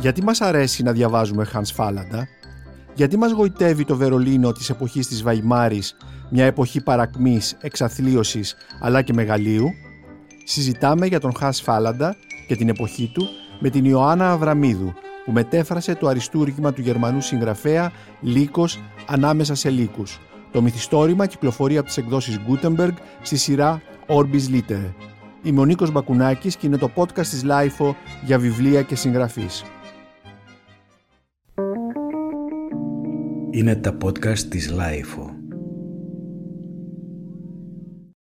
Γιατί μας αρέσει να διαβάζουμε Hans Φάλαντα, γιατί μας γοητεύει το Βερολίνο της εποχής της Βαϊμάρης, μια εποχή παρακμής, εξαθλίωσης αλλά και μεγαλείου, συζητάμε για τον Hans Φάλαντα και την εποχή του με την Ιωάννα Αβραμίδου, που μετέφρασε το αριστούργημα του Γερμανού συγγραφέα «Λύκος ανάμεσα σε λύκους». Το μυθιστόρημα κυκλοφορεί από τις εκδόσεις Gutenberg στη σειρά Orbis Litter. Είμαι ο Νίκος Μπακουνάκης και είναι το podcast της LIFO για βιβλία και συγγραφείς. Είναι τα podcast της LIFO.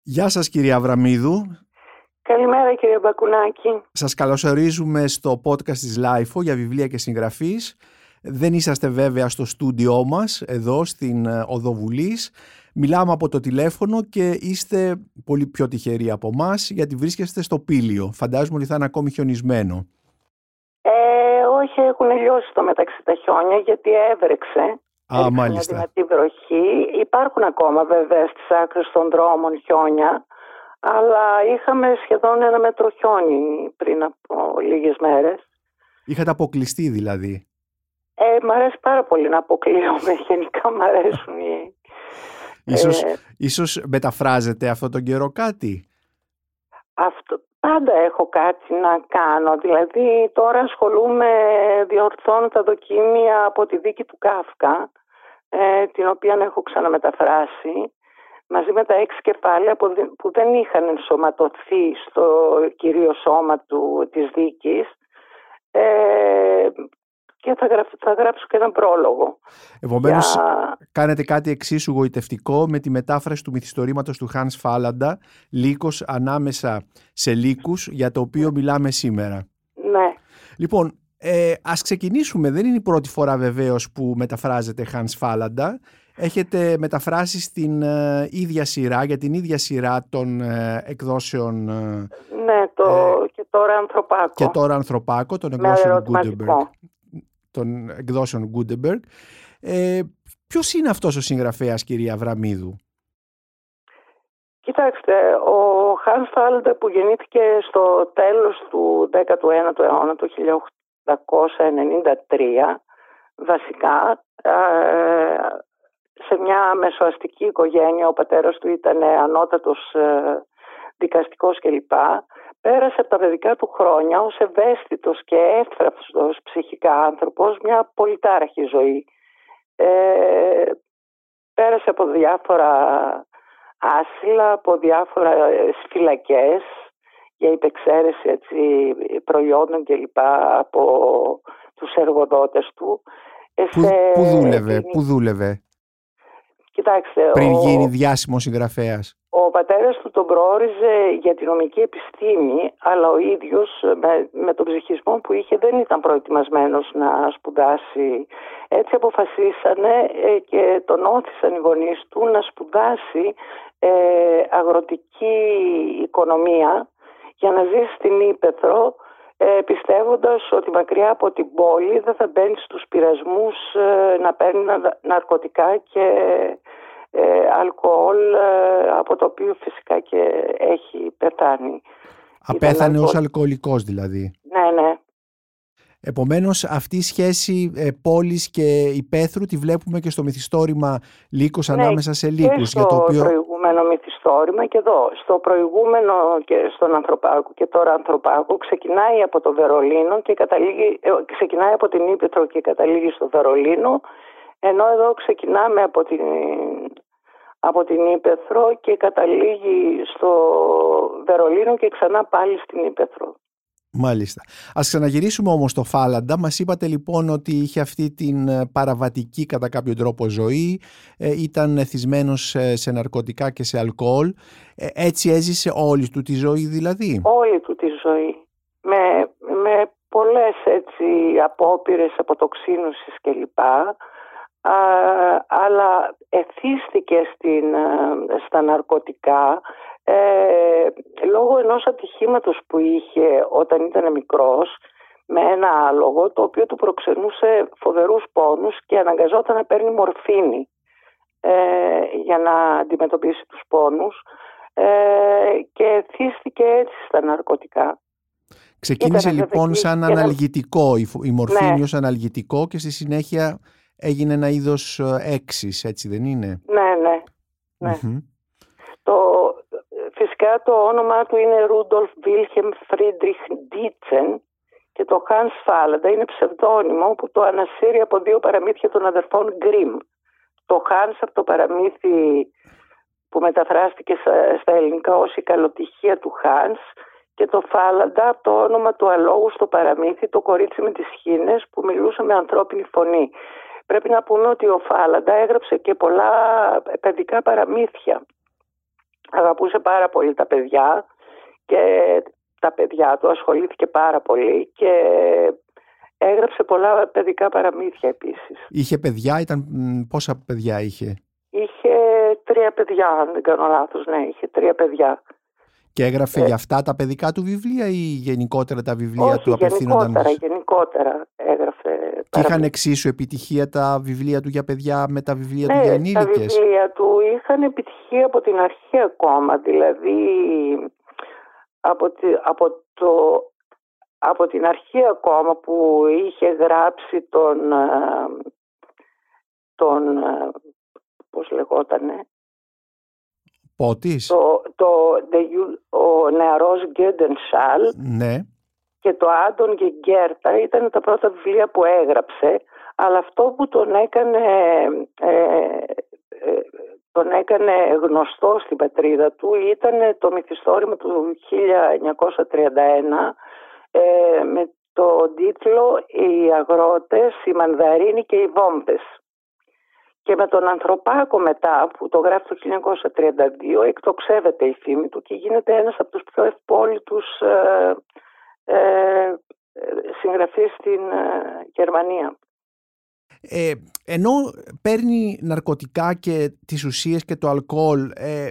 Γεια σας κυρία Αβραμίδου. Καλημέρα κύριε Μπακουνάκη. Σας καλωσορίζουμε στο podcast της LIFO για βιβλία και συγγραφείς. Δεν είσαστε βέβαια στο στούντιό μας εδώ στην ε, Οδοβουλής. Μιλάμε από το τηλέφωνο και είστε πολύ πιο τυχεροί από εμάς γιατί βρίσκεστε στο Πήλιο. Φαντάζομαι ότι θα είναι ακόμη χιονισμένο. Ε, όχι, έχουν λιώσει το μεταξύ τα χιόνια γιατί έβρεξε. Α, μάλιστα. Μια δυνατή βροχή. Υπάρχουν ακόμα βέβαια στις άκρες των δρόμων χιόνια, αλλά είχαμε σχεδόν ένα μέτρο χιόνι πριν από λίγες μέρες. Είχατε αποκλειστεί δηλαδή. Ε, μ' αρέσει πάρα πολύ να αποκλείομαι. Γενικά μ' αρέσουν οι... Ίσως, ε, ίσως μεταφράζεται αυτό τον καιρό κάτι; Αυτό, πάντα έχω κάτι να κάνω. Δηλαδή τώρα ασχολούμαι, διορθώνω τα δοκίμια από τη δίκη του Κάφκα, ε, την οποία έχω ξαναμεταφράσει, μαζί με τα έξι κεφάλαια που δεν είχαν ενσωματωθεί στο κυρίως σώμα του, της δίκης. Ε, και θα, γράψω, θα γράψω και έναν πρόλογο. Επομένως, κάνετε κάτι εξίσου γοητευτικό με τη μετάφραση του μυθιστορήματος του Hans Φάλαντα, «Λύκος ανάμεσα σε λύκους», για το οποίο μιλάμε σήμερα. Ναι. Λοιπόν, ε, ας ξεκινήσουμε. Δεν είναι η πρώτη φορά βεβαίως που μεταφράζεται Hans Φάλαντα. Έχετε μεταφράσει στην ε, ίδια σειρά, για την ίδια σειρά των ε, εκδόσεων... Ε, ναι, το, και τώρα Ανθρωπάκο. Και τώρα Ανθρωπάκο, των εκδόσεων Gutenberg των εκδόσεων Gutenberg. Ε, ποιος είναι αυτός ο συγγραφέας κυρία Βραμίδου; Κοιτάξτε, ο Χάν Φάλντε που γεννήθηκε στο τέλος του 19ου αιώνα, το 1893, βασικά, ε, σε μια μεσοαστική οικογένεια, ο πατέρας του ήταν ανώτατος ε, δικαστικός κλπ πέρασε από τα παιδικά του χρόνια ως ευαίσθητος και εύθραυστος ψυχικά άνθρωπος μια πολυτάραχη ζωή. Ε, πέρασε από διάφορα άσυλα, από διάφορα φυλακές για υπεξαίρεση έτσι, προϊόντων κλπ. από τους εργοδότες του. Ε, πού, πού δούλευε, πού δούλευε; Κοιτάξτε, πριν γίνει διάσημος συγγραφέας. Ο πατέρας του τον προόριζε για τη νομική επιστήμη, αλλά ο ίδιος με, με τον ψυχισμό που είχε δεν ήταν προετοιμασμένος να σπουδάσει. Έτσι αποφασίσανε ε, και τον όθησαν οι γονείς του να σπουδάσει ε, αγροτική οικονομία για να ζήσει στην Ήπεθρο ε, πιστεύοντας ότι μακριά από την πόλη δεν θα μπαίνεις στους πειρασμούς ε, να παίρνεις ναρκωτικά και ε, αλκοόλ ε, από το οποίο φυσικά και έχει πεθάνει. Απέθανε ως αλκοολικός δηλαδή. Ναι, ναι. Επομένως αυτή η σχέση ε, πόλης και υπαίθρου τη βλέπουμε και στο μυθιστόρημα Λύκος ναι, ανάμεσα σε Λύκους. Και στο για το οποίο... προηγούμενο μυθιστόρημα και εδώ. Στο προηγούμενο και στον Ανθρωπάκο και τώρα Ανθρωπάκο ξεκινάει από το Βερολίνο και καταλήγει, ε, ξεκινάει από την Ήπετρο και καταλήγει στο Βερολίνο ενώ εδώ ξεκινάμε από την, από την Ήπεθρο και καταλήγει στο Βερολίνο και ξανά πάλι στην Ήπεθρο. Μάλιστα. Ας ξαναγυρίσουμε όμως στο Φάλαντα. Μας είπατε λοιπόν ότι είχε αυτή την ε, παραβατική κατά κάποιο τρόπο ζωή, ε, ήταν εθισμένος σε ναρκωτικά και σε αλκοόλ. Ε, έτσι έζησε όλη του τη ζωή δηλαδή; Όλη του τη ζωή. Με, με πολλές έτσι απόπειρες αποτοξίνωσης κλπ. αλλά εθίστηκε στην, στα ναρκωτικά ε, λόγω ενός ατυχήματος που είχε όταν ήταν μικρός με ένα άλογο το οποίο του προξενούσε φοβερούς πόνους και αναγκαζόταν να παίρνει μορφήνη ε, για να αντιμετωπίσει τους πόνους ε, και θύστηκε έτσι στα ναρκωτικά. Ξεκίνησε λοιπόν σαν αναλγητικό, η μορφήνη ναι. ως αναλγητικό και στη συνέχεια έγινε ένα είδος ε, έξις, έτσι δεν είναι; Ναι, ναι. ναι. Το, φυσικά το όνομα του είναι Ρούντολφ Βίλχεμ Φρίντριχ Ντίτσεν και το Hans Φάλαντα είναι ψευδόνυμο που το ανασύρει από δύο παραμύθια των αδερφών Γκριμ. Το Hans από το παραμύθι που μεταφράστηκε στα ελληνικά ως η καλοτυχία του Hans και το Φάλαντα από το όνομα του αλόγου στο παραμύθι το κορίτσι με τις χίνες που μιλούσε με ανθρώπινη φωνή. Πρέπει να πούμε ότι ο Φάλαντα έγραψε και πολλά παιδικά παραμύθια. Αγαπούσε πάρα πολύ τα παιδιά και τα παιδιά του ασχολήθηκε πάρα πολύ και έγραψε πολλά παιδικά παραμύθια επίσης. Είχε παιδιά, ήταν πόσα παιδιά είχε; Είχε τρία παιδιά, αν δεν κάνω λάθος, ναι, είχε τρία παιδιά. Και έγραφε ε, για αυτά τα παιδικά του βιβλία ή γενικότερα τα βιβλία του απευθύνονταν. γενικότερα, γενικότερα έγραφε. Και είχαν εξίσου επιτυχία τα βιβλία του για παιδιά με τα βιβλία του για ενήλικες; τα βιβλία του είχαν επιτυχία από την αρχή ακόμα. Δηλαδή από, από, το, από την αρχή ακόμα που είχε γράψει τον, ε, τον ε, πώς λεγότανε Πότης το, το, ο νεαρός Γκέντενσάλ ναι. και το Άντων και Γκέρτα ήταν τα πρώτα βιβλία που έγραψε αλλά αυτό που τον έκανε ε, τον έκανε γνωστό στην πατρίδα του ήταν το μυθιστόρημα του 1931 ε, με το τίτλο «Οι αγρότες, οι μανδαρίνοι και οι βόμβες». Και με τον Ανθρωπάκο μετά που το γράφει το 1932 εκτοξεύεται η φήμη του και γίνεται ένας από τους πιο ευπόλυτους ε, ε, συγγραφείς στην ε, Γερμανία. Ε, ενώ παίρνει ναρκωτικά και τις ουσίες και το αλκοόλ ε,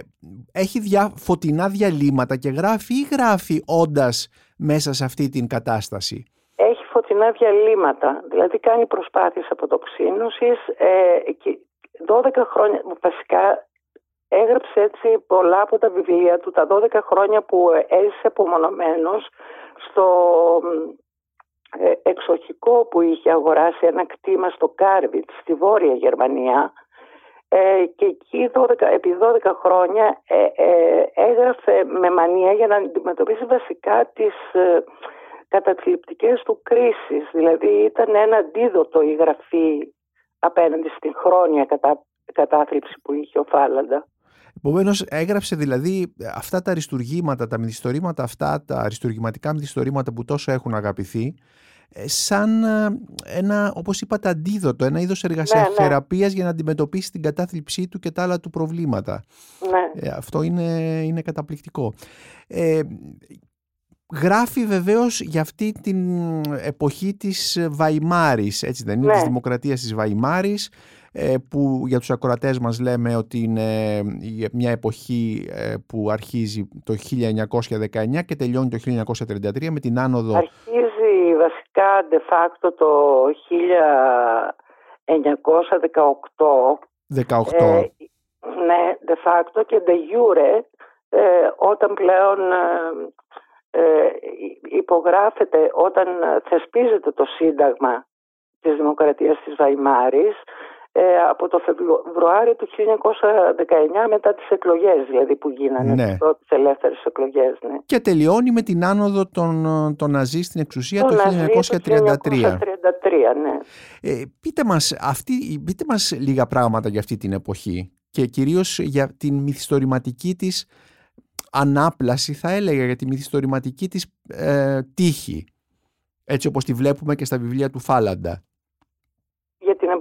έχει δια, φωτεινά διαλύματα και γράφει ή γράφει όντας μέσα σε αυτή την κατάσταση; Έχει φωτεινά διαλύματα, δηλαδή κάνει προσπάθειες αποτοξίνωσης ε, και 12 χρόνια βασικά έγραψε έτσι πολλά από τα βιβλία του. Τα 12 χρόνια που έζησε απομονωμένος στο ε, εξοχικό που είχε αγοράσει ένα κτήμα στο Κάρβιτς στη Βόρεια Γερμανία ε, και εκεί 12, επί 12 χρόνια ε, έγραφε με μανία για να αντιμετωπίσει βασικά τις καταθλιπτικές του κρίσεις. Δηλαδή ήταν ένα αντίδοτο η γραφή απέναντι στην χρόνια κατά, κατάθλιψη που είχε ο Φάλαντα. Επομένως, έγραψε δηλαδή αυτά τα αριστουργήματα, τα μυθιστορήματα αυτά, τα αριστουργηματικά μυθιστορήματα που τόσο έχουν αγαπηθεί, ε, σαν ε, ένα, όπως είπατε, αντίδοτο, ένα είδος εργασιαθεραπείας ναι, ναι. για να αντιμετωπίσει την κατάθλιψή του και τα άλλα του προβλήματα. Ναι. Ε, αυτό είναι, είναι καταπληκτικό. Ε, γράφει βεβαίως για αυτή την εποχή της Βαϊμάρης, έτσι δεν είναι, ναι. της δημοκρατίας της Βαϊμάρης, ε, που για τους ακροατές μας λέμε ότι είναι ε, μια εποχή ε, που αρχίζει το 1919 και τελειώνει το 1933 με την άνοδο... Αρχίζει βασικά de facto το 1918 18. ναι, de facto και de jure όταν πλέον υπογράφεται, όταν θεσπίζεται το Σύνταγμα της Δημοκρατίας της Βαϊμάρης ε, από το Φεβρουάριο του 1919 μετά τις εκλογές δηλαδή που γίνανε, ναι. τις πρώτες ελεύθερες εκλογές. Ναι. Και τελειώνει με την άνοδο των, των Ναζί στην εξουσία το, το 1933. Το 1933 ναι. Ε, πείτε, μας, αυτή, πείτε μας λίγα πράγματα για αυτή την εποχή και κυρίως για την μυθιστορηματική της ανάπλαση θα έλεγα για τη μυθιστορηματική της ε, τύχη έτσι όπως τη βλέπουμε και στα βιβλία του Φάλαντα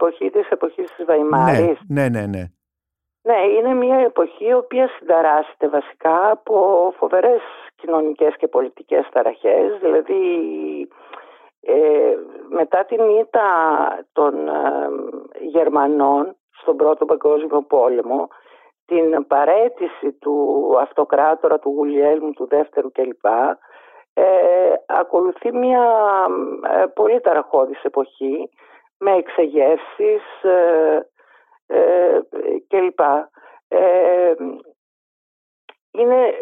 εποχή της εποχής της Βαϊμάρης. Ναι, ναι, ναι. Ναι, είναι μια εποχή η οποία συνταράσσεται βασικά από φοβερές κοινωνικές και πολιτικές ταραχές. Δηλαδή ε, μετά την ήττα των ε, Γερμανών στον Πρώτο Παγκόσμιο Πόλεμο την παρέτηση του αυτοκράτορα του Γουλιέλμου του δεύτερου κλπ. Ε, ακολουθεί μια ε, πολύ ταραχώδης εποχή με εξεγεύσεις ε, ε, κλπ. Ε, είναι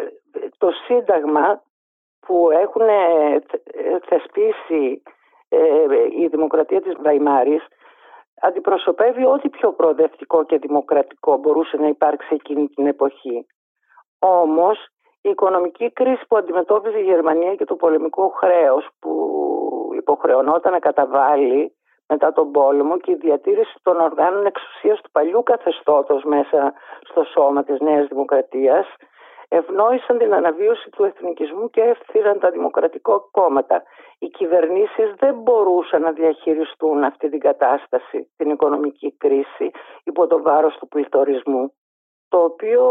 το σύνταγμα που έχουν θεσπίσει η δημοκρατία της Βαϊμάρης αντιπροσωπεύει ό,τι πιο προοδευτικό και δημοκρατικό μπορούσε να υπάρξει εκείνη την εποχή. Όμως η οικονομική κρίση που αντιμετώπιζε η Γερμανία και το πολεμικό χρέος που υποχρεωνόταν να καταβάλει μετά τον πόλεμο και η διατήρηση των οργάνων εξουσίας του παλιού καθεστώτος μέσα στο σώμα της Νέας Δημοκρατίας ευνόησαν την αναβίωση του εθνικισμού και ευθύραν τα δημοκρατικά κόμματα. Οι κυβερνήσεις δεν μπορούσαν να διαχειριστούν αυτή την κατάσταση, την οικονομική κρίση υπό το βάρος του πληθωρισμού το οποίο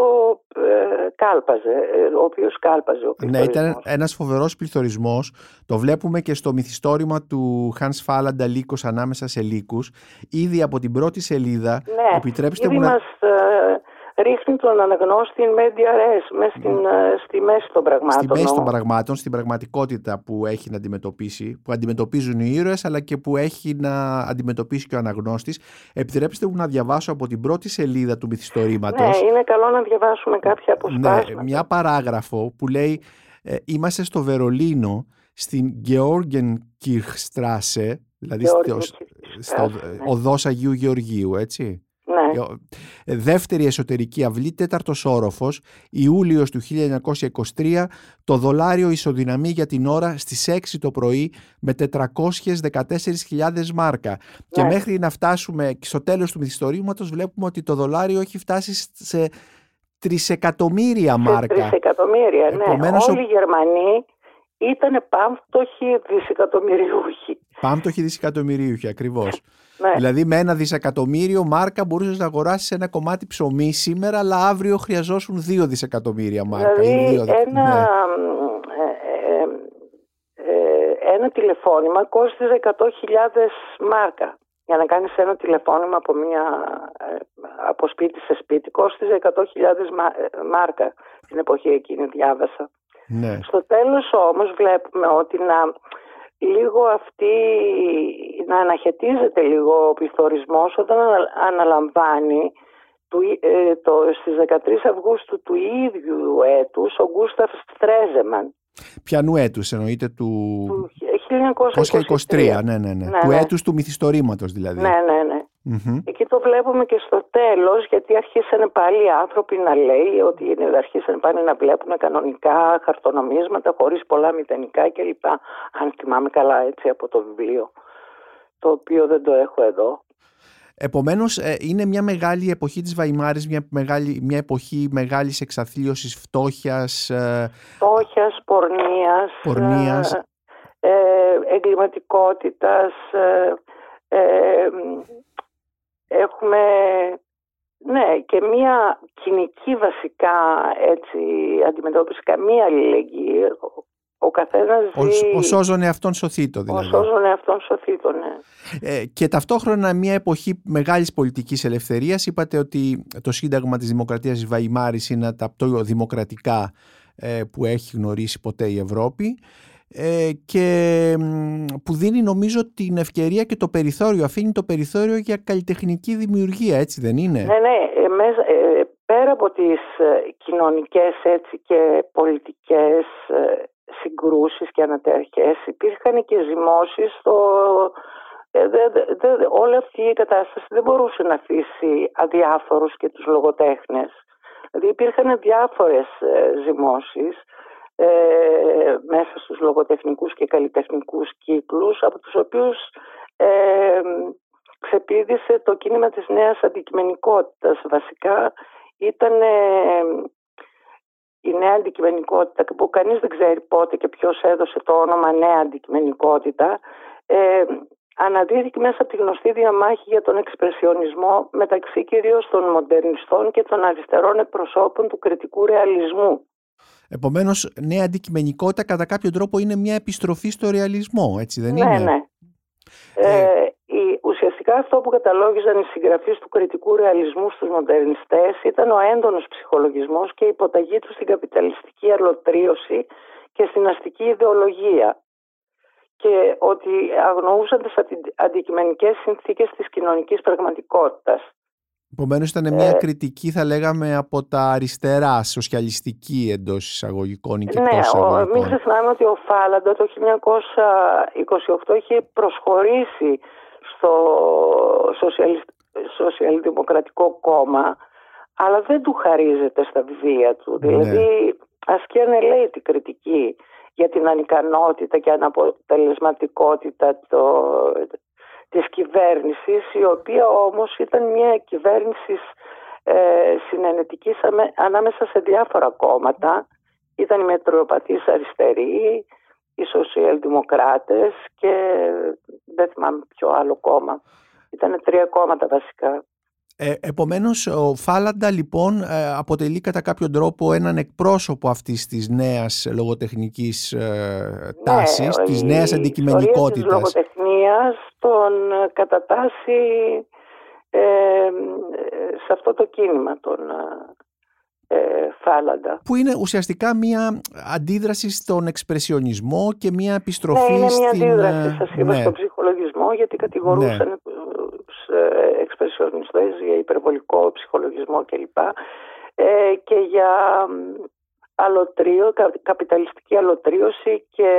ε, κάλπαζε, ε, ο οποίος κάλπαζε ο Ναι, ήταν ένας φοβερός πληθωρισμός. Το βλέπουμε και στο μυθιστόρημα του Hans Fallada «Λύκος ανάμεσα σε λύκους». Ήδη από την πρώτη σελίδα, ναι, επιτρέψτε μου να... Μας, ε, ρίχνει τον αναγνώστη media res, μέσα στην, ε, στη μέση των πραγμάτων. Στη μέση των πραγμάτων, στην πραγματικότητα που έχει να αντιμετωπίσει, που αντιμετωπίζουν οι ήρωες αλλά και που έχει να αντιμετωπίσει και ο αναγνώστης. Επιτρέψτε μου να διαβάσω από την πρώτη σελίδα του μυθιστορήματος. Ναι, είναι καλό να διαβάσουμε κάποια αποσπάσματα. Ναι, μια παράγραφο που λέει ε, «Είμαστε στο Βερολίνο, στην Georgenkirchstrasse, δηλαδή στο, στο ναι. οδός Αγίου Γεωργίου, έτσι. Ναι. Ε, δεύτερη εσωτερική αυλή, τέταρτος όροφος, Ιούλιος του 1923, το δολάριο ισοδυναμεί για την ώρα στις 6 το πρωί με 414.000 μάρκα. Και ναι. μέχρι να φτάσουμε στο τέλος του μυθιστορήματος βλέπουμε ότι το δολάριο έχει φτάσει σε τρισεκατομμύρια μάρκα. Τρισεκατομμύρια, ναι. Επομένως, Όλοι οι Γερμανοί ήταν πάμπτωχοι δισεκατομμυριούχοι. Πάμπτωχοι δισεκατομμυριούχοι, ακριβώς. Ναι. Δηλαδή με ένα δισεκατομμύριο μάρκα μπορούσες να αγοράσεις ένα κομμάτι ψωμί σήμερα, αλλά αύριο χρειαζόσουν δύο δισεκατομμύρια μάρκα. Δηλαδή δύο... ένα, ναι. ε, ε, ε, ένα τηλεφώνημα κόστιζε 100.000 μάρκα. Για να κάνεις ένα τηλεφώνημα από, μια, από σπίτι σε σπίτι κόστιζε 100.000 μάρκα την εποχή εκείνη διάβασα. Ναι. Στο τέλος όμως βλέπουμε ότι να λίγο αυτή να αναχαιτίζεται λίγο ο πληθωρισμός όταν αναλαμβάνει του, ε, το, στις 13 Αυγούστου του ίδιου έτους ο Γκούσταφ Στρέζεμαν. Ποιανού έτους εννοείται του... του 1923. ναι, ναι, ναι. ναι του ναι. έτους του μυθιστορήματος δηλαδή. Ναι, ναι, ναι. Εκεί το βλέπουμε και στο τέλος γιατί αρχίσανε πάλι οι άνθρωποι να λέει ότι αρχίσανε πάλι να βλέπουν κανονικά χαρτονομίσματα χωρίς πολλά μηδενικά κλπ. Αν θυμάμαι καλά έτσι από το βιβλίο το οποίο δεν το έχω εδώ. Επομένως ε, είναι μια μεγάλη εποχή της Βαϊμάρης, μια, μεγάλη, μια εποχή μεγάλης εξαθλίωσης, φτώχειας. Ε, φτώχειας, πορνείας, πορνείας. Ε, ε εγκληματικότητας, έχουμε ναι, και μία κοινική βασικά έτσι, αντιμετώπιση, καμία αλληλεγγύη. Ο καθένας ζει... Ο, ο σώζον εαυτόν σωθήτο δηλαδή. Ο σώζον εαυτόν σωθήτο, ναι. Ε, και ταυτόχρονα μια εποχή μεγάλης πολιτικής ελευθερίας. Είπατε ότι το Σύνταγμα της Δημοκρατίας της Βαϊμάρης είναι από τα πιο δημοκρατικά ε, που έχει γνωρίσει ποτέ η Ευρώπη ε, και που δίνει νομίζω την ευκαιρία και το περιθώριο, αφήνει το περιθώριο για καλλιτεχνική δημιουργία, έτσι δεν είναι; Ναι, ναι, ε, πέρα από τις ε, κοινωνικές έτσι και πολιτικές ε, συγκρούσεις και αναταρχές υπήρχαν και ζυμώσεις στο... όλη αυτή η κατάσταση δεν μπορούσε να αφήσει αδιάφορους και τους λογοτέχνες. Δηλαδή υπήρχαν διάφορες ζυμώσεις ε, μέσα στους λογοτεχνικούς και καλλιτεχνικούς κύκλους από τους οποίους ε, ξεπίδησε το κίνημα της νέας αντικειμενικότητας. Βασικά ήταν ε, η νέα αντικειμενικότητα που κανείς δεν ξέρει πότε και ποιος έδωσε το όνομα νέα αντικειμενικότητα ε, αναδύθηκε μέσα από τη γνωστή διαμάχη για τον εξπρεσιονισμό μεταξύ κυρίως των μοντερνιστών και των αριστερών εκπροσώπων του κριτικού ρεαλισμού. Επομένως, νέα αντικειμενικότητα κατά κάποιο τρόπο είναι μια επιστροφή στο ρεαλισμό, έτσι δεν ναι, είναι; Ναι, ε, ε, ουσιαστικά αυτό που καταλόγιζαν οι συγγραφείς του κριτικού ρεαλισμού στους μοντερνιστές ήταν ο έντονος ψυχολογισμός και η υποταγή του στην καπιταλιστική αλωτρίωση και στην αστική ιδεολογία και ότι αγνοούσαν τις αντικειμενικές συνθήκες της κοινωνικής πραγματικότητας. Επομένως ήταν μια ε, κριτική θα λέγαμε από τα αριστερά, σοσιαλιστική εντός εισαγωγικών ή και ναι, εισαγωγικών. Μην ξεχνάμε ότι ο Φάλαντα το 1928 είχε προσχωρήσει στο Σοσιαλδημοκρατικό κόμμα αλλά δεν του χαρίζεται στα βιβλία του. Ναι. Δηλαδή ασκεί ανελαίτη κριτική για την ανικανότητα και αναποτελεσματικότητα το, της κυβέρνησης η οποία όμως ήταν μια κυβέρνηση ε, συνενετικής ανάμεσα σε διάφορα κόμματα. Ήταν οι μετροπατείς αριστεροί οι σοσιαλδημοκράτες και δεν θυμάμαι ποιο άλλο κόμμα. Ήταν τρία κόμματα βασικά. Ε, επομένως ο Φάλαντα λοιπόν ε, αποτελεί κατά κάποιο τρόπο έναν εκπρόσωπο αυτής της νέας λογοτεχνικής ε, τάσης, ναι, της νέας αντικειμενικότητας. Της λογοτεχνίας τον κατατάσσει ε, σε αυτό το κίνημα τον ε, Φάλαντα. Που είναι ουσιαστικά μια αντίδραση στον εξπρεσιονισμό και μια επιστροφή ναι, είναι μια αντίδραση σας είπα ναι. στον ψυχολογισμό γιατί κατηγορούσαν ναι τους ε, εξπρεσιονιστές για υπερβολικό ψυχολογισμό κλπ. Ε, και για αλωτρίο, καπιταλιστική αλωτρίωση και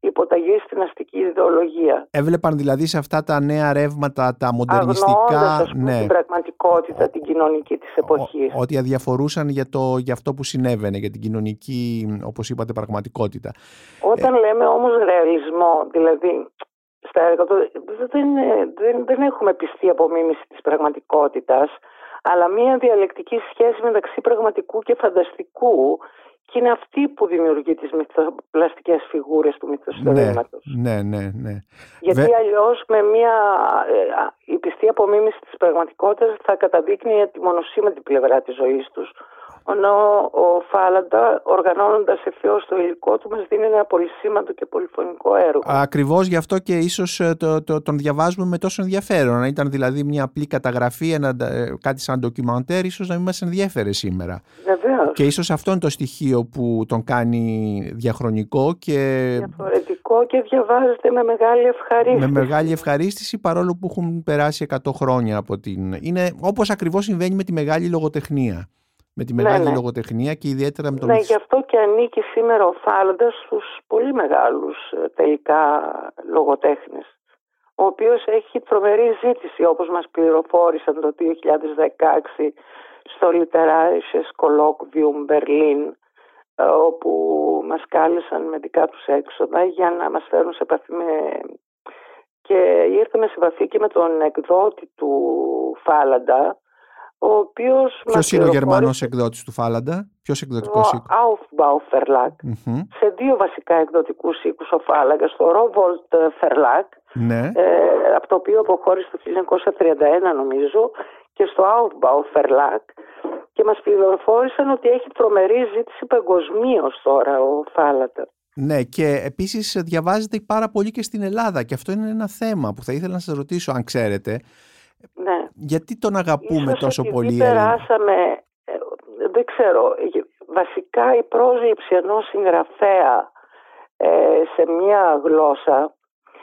υποταγή στην αστική ιδεολογία. Έβλεπαν δηλαδή σε αυτά τα νέα ρεύματα, τα μοντερνιστικά... ναι. την πραγματικότητα, την κοινωνική της εποχής. ότι αδιαφορούσαν για, το, για αυτό που συνέβαινε, για την κοινωνική, όπως είπατε, πραγματικότητα. Όταν ε... λέμε όμως ρεαλισμό, δηλαδή στα έργα του δεν, δεν, δεν έχουμε πιστεί απομίμηση της πραγματικότητας αλλά μια διαλεκτική σχέση μεταξύ πραγματικού και φανταστικού και είναι αυτή που δημιουργεί τις μυθοπλαστικές φιγούρες του μυθοστορήματος. Ναι, ναι, ναι, ναι. Γιατί Βε... αλλιώς με μια ε, η πιστή απομίμηση της πραγματικότητας θα καταδείκνει τη μονοσήμαντη πλευρά της ζωής τους ενώ ο Φάλαντα οργανώνοντας ευθέως το υλικό του μας δίνει ένα πολυσήμαντο και πολυφωνικό έργο. Ακριβώς γι' αυτό και ίσως ε, το, το, τον διαβάζουμε με τόσο ενδιαφέρον. Αν ήταν δηλαδή μια απλή καταγραφή, ένα, ε, κάτι σαν ντοκιμαντέρ, ίσως να μην μας ενδιαφέρε σήμερα. Βεβαίως. Και ίσως αυτό είναι το στοιχείο που τον κάνει διαχρονικό και... Διαφορετικό και διαβάζεται με μεγάλη ευχαρίστηση. Με μεγάλη ευχαρίστηση παρόλο που έχουν περάσει 100 χρόνια από την... Είναι όπως ακριβώς συμβαίνει με τη μεγάλη λογοτεχνία με τη μεγάλη ναι, ναι. λογοτεχνία και ιδιαίτερα με τον... Ναι, γι' αυτό και ανήκει σήμερα ο Φάλοντας στους πολύ μεγάλους ε, τελικά λογοτέχνες ο οποίος έχει τρομερή ζήτηση όπως μας πληροφόρησαν το 2016 στο Literarisches Colloquium Berlin ε, όπου μας κάλεσαν με δικά τους έξοδα για να μας φέρουν σε επαφή με... και ήρθαμε σε επαφή και με τον εκδότη του Φάλαντα ο οποίος Ποιος είναι ο Γερμανός εκδότης του Φάλαντα, ποιος εκδοτικός οίκος; Aufbau Verlag. Σε δύο βασικά εκδοτικούς οίκους ο Φάλαγκας, στο Rowold Verlag, ναι. ε, από το οποίο αποχώρησε το 1931 νομίζω, και στο Aufbau Verlag και μας πληροφόρησαν ότι έχει τρομερή ζήτηση παγκοσμίως τώρα ο Φάλαντα. Ναι, και επίσης διαβάζεται πάρα πολύ και στην Ελλάδα και αυτό είναι ένα θέμα που θα ήθελα να σας ρωτήσω αν ξέρετε. Ναι. Γιατί τον αγαπούμε Ίσως τόσο πολύ. περάσαμε, ε, δεν ξέρω, βασικά η πρόσληψη ενός συγγραφέα ε, σε μια γλώσσα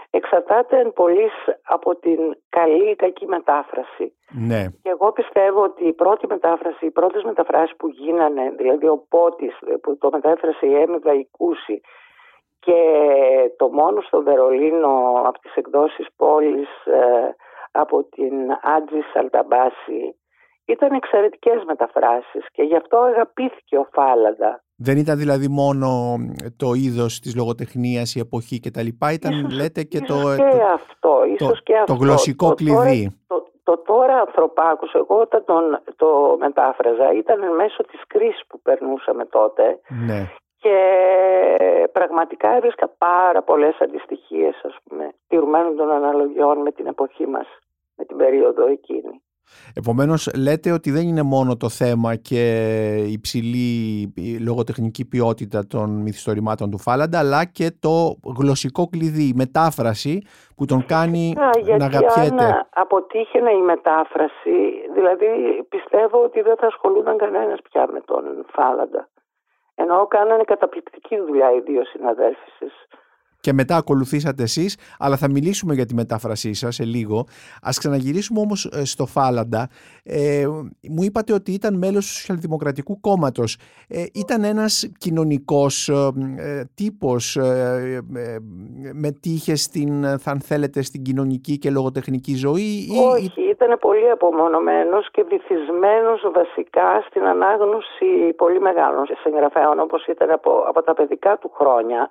εξαρτάται εν πολλής από την καλή ή κακή μετάφραση. Ναι. Και εγώ πιστεύω ότι η πρώτη μετάφραση, οι πρώτες μεταφράσεις που γίνανε, δηλαδή ο Πότης που το μετάφρασε η Έμι Βαϊκούση και το μόνος στο Βερολίνο από τις εκδόσεις πόλης ε, από την Άτζη Σαλταμπάση ήταν εξαιρετικές μεταφράσεις και γι' αυτό αγαπήθηκε ο Φάλαντα. Δεν ήταν δηλαδή μόνο το είδος της λογοτεχνίας, η εποχή και τα λοιπά, ήταν ίσως, λέτε και ίσως το, και αυτό, ίσως το, και αυτό. το γλωσσικό το, κλειδί. Τώρα, το, το, τώρα ανθρωπάκους, εγώ όταν τον, το μετάφραζα ήταν μέσω της κρίσης που περνούσαμε τότε ναι και πραγματικά έβρισκα πάρα πολλές αντιστοιχίες ας πούμε τηρουμένων των αναλογιών με την εποχή μας, με την περίοδο εκείνη. Επομένως λέτε ότι δεν είναι μόνο το θέμα και η υψηλή λογοτεχνική ποιότητα των μυθιστορημάτων του Φάλαντα αλλά και το γλωσσικό κλειδί, η μετάφραση που τον κάνει Φυσικά, να αγαπιέται. αν αποτύχαινε η μετάφραση, δηλαδή πιστεύω ότι δεν θα ασχολούνταν κανένας πια με τον Φάλαντα. Ενώ κάνανε καταπληκτική δουλειά οι δύο συναδέλφισες. Και μετά ακολουθήσατε εσείς, αλλά θα μιλήσουμε για τη μετάφρασή σας σε λίγο. Ας ξαναγυρίσουμε όμως ε, στο Φάλαντα. Ε, μου είπατε ότι ήταν μέλος του Σοσιαλδημοκρατικού Κόμματος. Ε, ήταν ένας κοινωνικός ε, ε τύπος, ε, μετήχε στην, θα θέλετε, στην κοινωνική και λογοτεχνική ζωή. Όχι, ήταν πολύ απομονωμένος και βυθισμένος βασικά στην ανάγνωση πολύ μεγάλων συγγραφέων όπως ήταν από, από τα παιδικά του χρόνια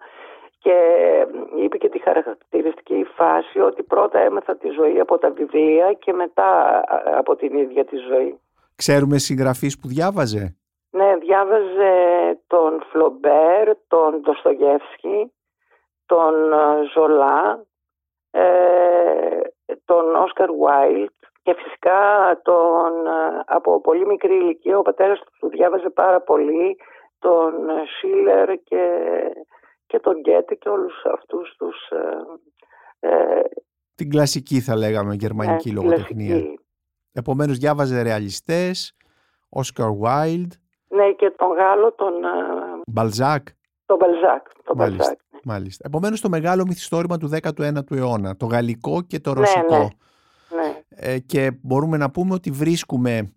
και είπε και τη χαρακτηριστική φάση ότι πρώτα έμαθα τη ζωή από τα βιβλία και μετά από την ίδια τη ζωή. Ξέρουμε συγγραφείς που διάβαζε; Ναι, διάβαζε τον Φλομπέρ, τον Ντοστογεύσκη, τον ε, Ζολά, ε, τον Όσκαρ Βάιλτ και φυσικά τον, ε, από πολύ μικρή ηλικία ο πατέρας του διάβαζε πάρα πολύ τον Σίλερ και και τον Γκέτε και όλους αυτούς τους... Ε, ε, την κλασική θα λέγαμε γερμανική ε, λογοτεχνία. Κλασική. Επομένως διάβαζε ρεαλιστές, Όσκαρ Βάιλντ. Ναι και τον Γάλλο τον... Μπαλζάκ. Τον Μπαλζάκ. Τον Μάλιστα. Μπαλζάκ. Μάλιστα. Επομένως το μεγάλο μυθιστόρημα του 19ου αιώνα, το γαλλικό και το ναι, ρωσικό. Ναι, ναι. Ε, και μπορούμε να πούμε ότι βρίσκουμε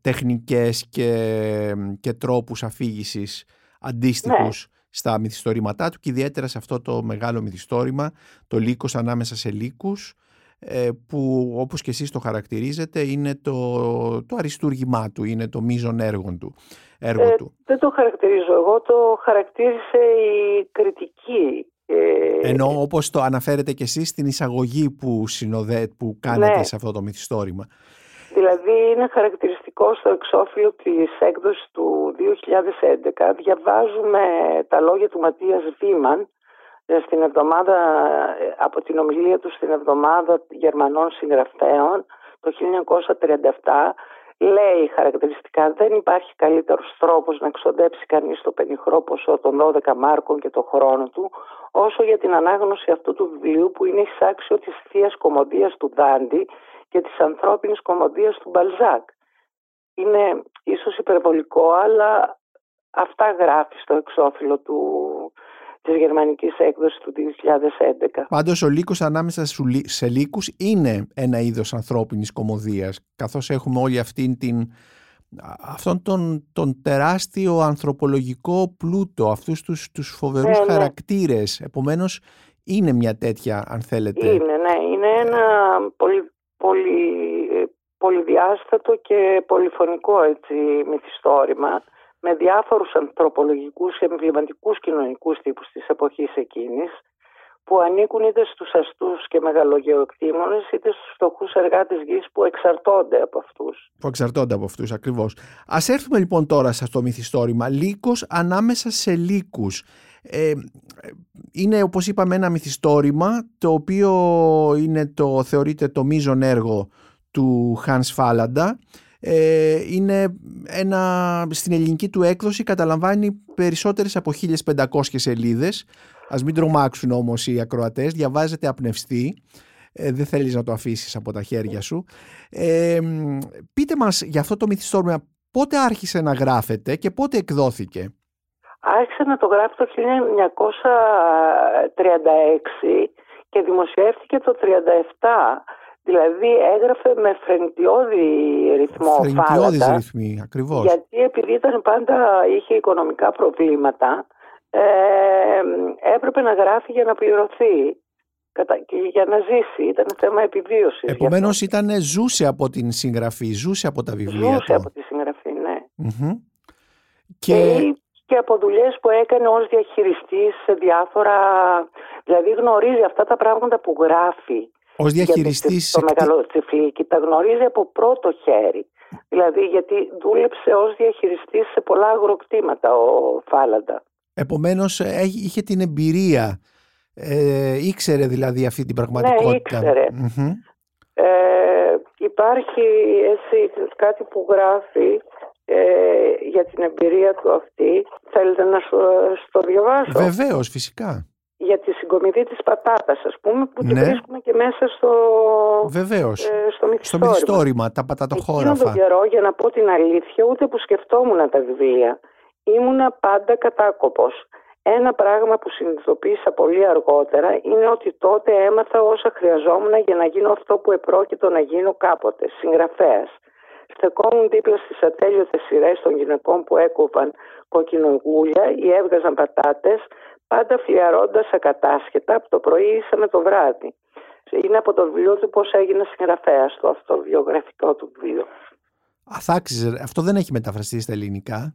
τεχνικές και, και τρόπους αφήγησης αντίστοιχους στα μυθιστορήματά του και ιδιαίτερα σε αυτό το μεγάλο μυθιστόρημα, το λύκος ανάμεσα σε λύκους, ε, που όπως και εσείς το χαρακτηρίζετε είναι το, το αριστούργημά του, είναι το μείζον έργο του. Έργο ε, του. Δεν το χαρακτηρίζω εγώ, το χαρακτήρισε η κριτική. Ε, Ενώ όπως το αναφέρετε και εσείς στην εισαγωγή που, συνοδέ, που κάνετε ναι. σε αυτό το μυθιστόρημα. Δηλαδή είναι χαρακτηριστικό στο εξώφυλλο της έκδοσης του 2011 διαβάζουμε τα λόγια του Ματίας Βίμαν ε, στην εβδομάδα, ε, από την ομιλία του στην εβδομάδα Γερμανών συγγραφέων το 1937 λέει χαρακτηριστικά δεν υπάρχει καλύτερος τρόπος να ξοδέψει κανείς το πενιχρό ποσό των 12 μάρκων και το χρόνο του όσο για την ανάγνωση αυτού του βιβλίου που είναι εισάξιο της θείας κομμωδίας του Δάντη και της ανθρώπινης κομμωδίας του Μπαλζάκ. Είναι ίσως υπερβολικό, αλλά αυτά γράφει στο εξώφυλλο του, της γερμανικής έκδοσης του 2011. Πάντως ο λύκος ανάμεσα σε λύκους είναι ένα είδος ανθρώπινης κομμωδίας, καθώς έχουμε όλη αυτήν την αυτόν τον, τον τεράστιο ανθρωπολογικό πλούτο, αυτούς τους, τους φοβερούς ναι, ναι. χαρακτήρες. Επομένως, είναι μια τέτοια, αν θέλετε... Είναι, ναι. Είναι ένα πολύ πολύ, πολυδιάστατο και πολυφωνικό έτσι, μυθιστόρημα με διάφορους ανθρωπολογικούς και εμβληματικούς κοινωνικούς τύπους της εποχής εκείνης που ανήκουν είτε στους αστούς και μεγαλογεωκτήμονες είτε στους φτωχούς εργάτες γης που εξαρτώνται από αυτούς. Που εξαρτώνται από αυτούς ακριβώς. Ας έρθουμε λοιπόν τώρα στο μυθιστόρημα «Λύκος ανάμεσα σε λύκους». Ε, είναι όπως είπαμε ένα μυθιστόρημα το οποίο είναι το, θεωρείται το μείζον έργο του Hans Φάλαντα. Ε, είναι ένα, στην ελληνική του έκδοση καταλαμβάνει περισσότερες από 1500 σελίδες. Ας μην τρομάξουν όμως οι ακροατές διαβάζεται απνευστή. Ε, δεν θέλεις να το αφήσεις από τα χέρια σου. Ε, πείτε μας για αυτό το μυθιστόρημα πότε άρχισε να γράφεται και πότε εκδόθηκε; Άρχισε να το γράφει το 1936 και δημοσιεύτηκε το 1937. Δηλαδή έγραφε με φρενιτιώδη ρυθμό Φρενιτιώδης ρυθμή, ακριβώς. Γιατί επειδή ήταν πάντα, είχε οικονομικά προβλήματα, ε, έπρεπε να γράφει για να πληρωθεί και για να ζήσει. Ήταν θέμα επιβίωσης. Επομένως ήταν, ζούσε από την συγγραφή, ζούσε από τα βιβλία Ζούσε από τη συγγραφή, ναι. Και... και και από δουλειές που έκανε ως διαχειριστής σε διάφορα... Δηλαδή γνωρίζει αυτά τα πράγματα που γράφει. Ως διαχειριστής... Το μεγάλο τσιφλίκι τα γνωρίζει από πρώτο χέρι. Δηλαδή γιατί δούλεψε ως διαχειριστής σε πολλά αγροκτήματα ο Φάλαντα. Επομένως ε, είχε την εμπειρία, ε, ήξερε δηλαδή αυτή την πραγματικότητα. Ναι, ήξερε. Ε, υπάρχει έτσι κάτι που γράφει ε, για την εμπειρία του αυτή. Θέλετε να σου, το διαβάσω; Βεβαίως, φυσικά. Για τη συγκομιδή της πατάτας, ας πούμε, που ναι. τη βρίσκουμε και μέσα στο, Βεβαίως. Ε, στο μυθιστόρημα. Στο μυθιστόρημα, τα πατατοχώραφα. Εκείνο τον καιρό, για να πω την αλήθεια, ούτε που σκεφτόμουν τα βιβλία. Ήμουνα πάντα κατάκοπος. Ένα πράγμα που συνειδητοποίησα πολύ αργότερα είναι ότι τότε έμαθα όσα χρειαζόμουν για να γίνω αυτό που επρόκειτο να γίνω κάποτε, συγγραφέας. Στεκόμουν δίπλα στις ατέλειωτες σειρές των γυναικών που έκοβαν κοκκινογούλια ή έβγαζαν πατάτες, πάντα φλιαρώντα ακατάσχετα από το πρωί ίσα με το βράδυ. Είναι από το βιβλίο του πώς έγινε συγγραφέας, το αυτοβιογραφικό του βιβλίο. Αυτό δεν έχει μεταφραστεί στα ελληνικά.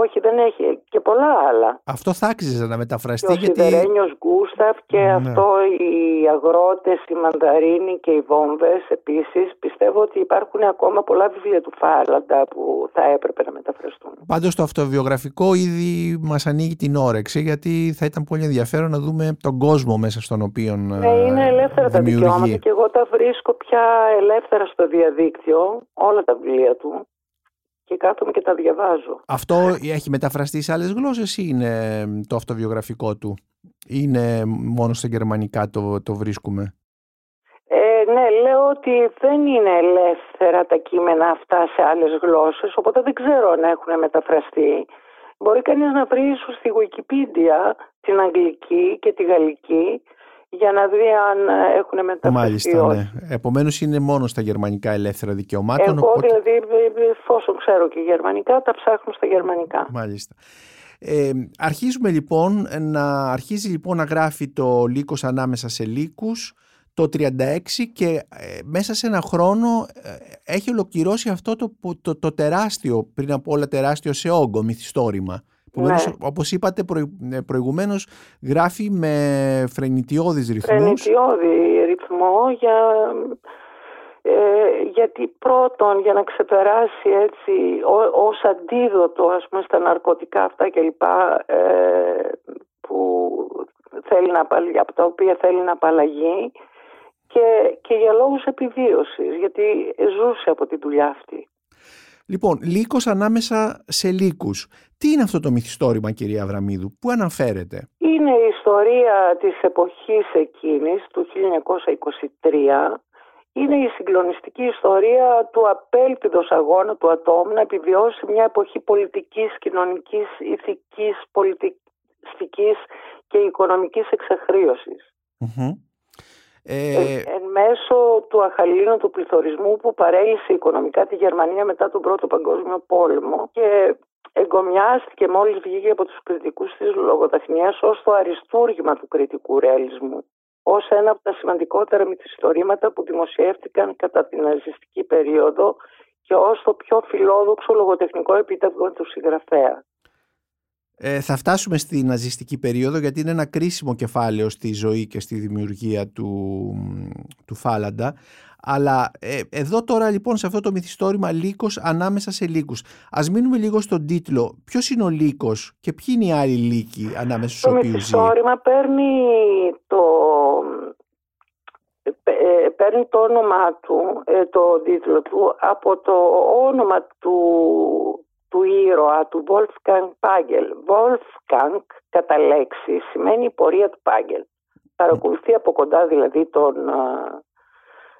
Όχι, δεν έχει και πολλά άλλα. Αυτό θα άξιζε να μεταφραστεί. Και ο γιατί... Σιδερένιος Γκούσταφ και ναι. αυτό οι αγρότες, οι μανταρίνοι και οι βόμβες επίσης. Πιστεύω ότι υπάρχουν ακόμα πολλά βιβλία του Φάρλαντα που θα έπρεπε να μεταφραστούν. Πάντως το αυτοβιογραφικό ήδη μας ανοίγει την όρεξη γιατί θα ήταν πολύ ενδιαφέρον να δούμε τον κόσμο μέσα στον οποίο Ναι, είναι ελεύθερα τα δικαιώματα και εγώ τα βρίσκω πια ελεύθερα στο διαδίκτυο, όλα τα βιβλία του και κάθομαι και τα διαβάζω. Αυτό έχει μεταφραστεί σε άλλες γλώσσες ή είναι το αυτοβιογραφικό του; Είναι μόνο στα γερμανικά το, το βρίσκουμε; Ε, ναι, λέω ότι δεν είναι ελεύθερα τα κείμενα αυτά σε άλλες γλώσσες, οπότε δεν ξέρω αν έχουν μεταφραστεί. Μπορεί κανείς να βρει ίσως στη Wikipedia την αγγλική και τη γαλλική για να δει αν ε, έχουν μεταφραστεί. Μάλιστα, ναι. Επομένως είναι μόνο στα γερμανικά ελεύθερα δικαιωμάτων. Εγώ οπότε... δηλαδή, εφόσον ξέρω και γερμανικά, τα ψάχνω στα γερμανικά. Μάλιστα. Ε, αρχίζουμε λοιπόν να αρχίζει λοιπόν να γράφει το λύκος ανάμεσα σε λύκους το 36 και ε, μέσα σε ένα χρόνο ε, έχει ολοκληρώσει αυτό το, το, το, τεράστιο, πριν από όλα τεράστιο σε όγκο μυθιστόρημα. Ναι. όπως είπατε ε, προηγουμένως, γράφει με φρενιτιώδης ρυθμούς. Φρενιτιώδη ρυθμό για, ε, γιατί πρώτον για να ξεπεράσει έτσι ω, ως αντίδοτο ας πούμε στα ναρκωτικά αυτά κλπ ε, που θέλει να, από τα οποία θέλει να απαλλαγεί και, και για λόγους επιβίωσης γιατί ζούσε από τη δουλειά αυτή. Λοιπόν, λύκος ανάμεσα σε λύκους. Τι είναι αυτό το μυθιστόρημα κυρία Αβραμίδου, πού αναφέρεται; Είναι η ιστορία της εποχής εκείνης του 1923. Είναι η συγκλονιστική ιστορία του απέλπιδος αγώνα του ατόμου να επιβιώσει μια εποχή πολιτικής, κοινωνικής, ηθικής, πολιτιστικής και οικονομικής ε... Εν, μέσω του αχαλήνου πληθωρισμού που παρέλυσε οικονομικά τη Γερμανία μετά τον Πρώτο Παγκόσμιο Πόλεμο και εγκομιάστηκε μόλις βγήκε από τους κριτικούς της λογοτεχνίας ως το αριστούργημα του κριτικού ρεαλισμού ως ένα από τα σημαντικότερα μυθιστορήματα που δημοσιεύτηκαν κατά την ναζιστική περίοδο και ως το πιο φιλόδοξο λογοτεχνικό επίτευγμα του συγγραφέα. Ε, θα φτάσουμε στη ναζιστική περίοδο γιατί είναι ένα κρίσιμο κεφάλαιο στη ζωή και στη δημιουργία του, του Φάλαντα. Αλλά ε, εδώ τώρα λοιπόν σε αυτό το μυθιστόρημα Λύκος ανάμεσα σε Λύκους. Ας μείνουμε λίγο στον τίτλο. Ποιος είναι ο Λύκος και ποιοι είναι οι άλλοι Λύκοι ανάμεσα στους οποίους ζει; Το μυθιστόρημα παίρνει το, ε, παίρνει το όνομά του, το τίτλο του από το όνομα του του ήρωα του Wolfgang Pagel. Wolfgang κατά λέξη σημαίνει η πορεία του Pagel. Παρακολουθεί από κοντά δηλαδή τον,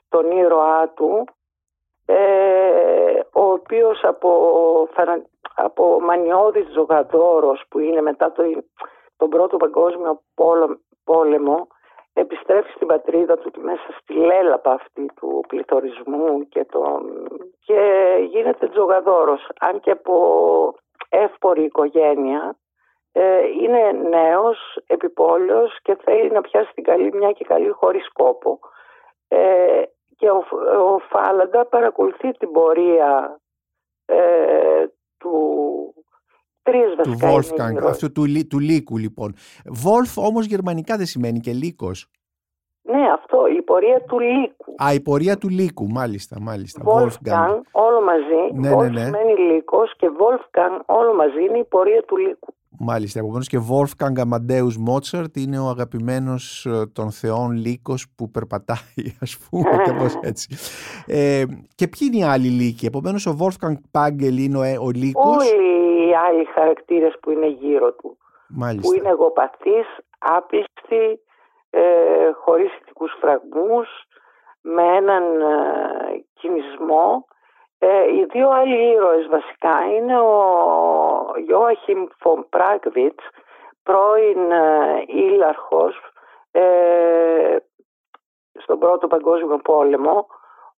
τον ήρωά του ε, ο οποίος από, από μανιώδης ζωγαδόρος που είναι μετά το, τον πρώτο παγκόσμιο πόλεμο επιστρέφει στην πατρίδα του μέσα στη λέλαπα αυτή του πληθωρισμού και, τον... και γίνεται τζογαδόρος. Αν και από εύπορη οικογένεια ε, είναι νέος, επιπόλαιος και θέλει να πιάσει την καλή μια και καλή χωρίς κόπο. Ε, και ο, ο Φάλαντα παρακολουθεί την πορεία ε, του Τρεις του Wolfgang, αυτού του, του λύκου λοιπόν. Wolf όμως γερμανικά δεν σημαίνει και λύκος. Ναι, αυτό, η πορεία του λύκου. Α, η πορεία του λύκου, μάλιστα, μάλιστα. Wolfgang, όλο μαζί, ναι, ναι, ναι. σημαίνει λύκος και Wolfgang όλο μαζί είναι η πορεία του λύκου. Μάλιστα, επομένως και Wolfgang Amadeus Mozart είναι ο αγαπημένος ε, των θεών λύκος που περπατάει, ας πούμε, κάπως έτσι. Ε, και ποιοι είναι οι άλλοι λύκοι, επομένως ο Wolfgang Pagel είναι ο, ε, ο λύκος. Όλοι οι άλλοι χαρακτήρες που είναι γύρω του. Μάλιστα. Που είναι εγωπαθείς, άπιστοι, ε, χωρίς ηθικούς φραγμούς, με έναν ε, κινησμό ε, οι δύο άλλοι ήρωες βασικά είναι ο Ιώαχιμ Φον Πράγβιτς πρώην ε, ήλαρχος ε, στον Πρώτο Παγκόσμιο Πόλεμο,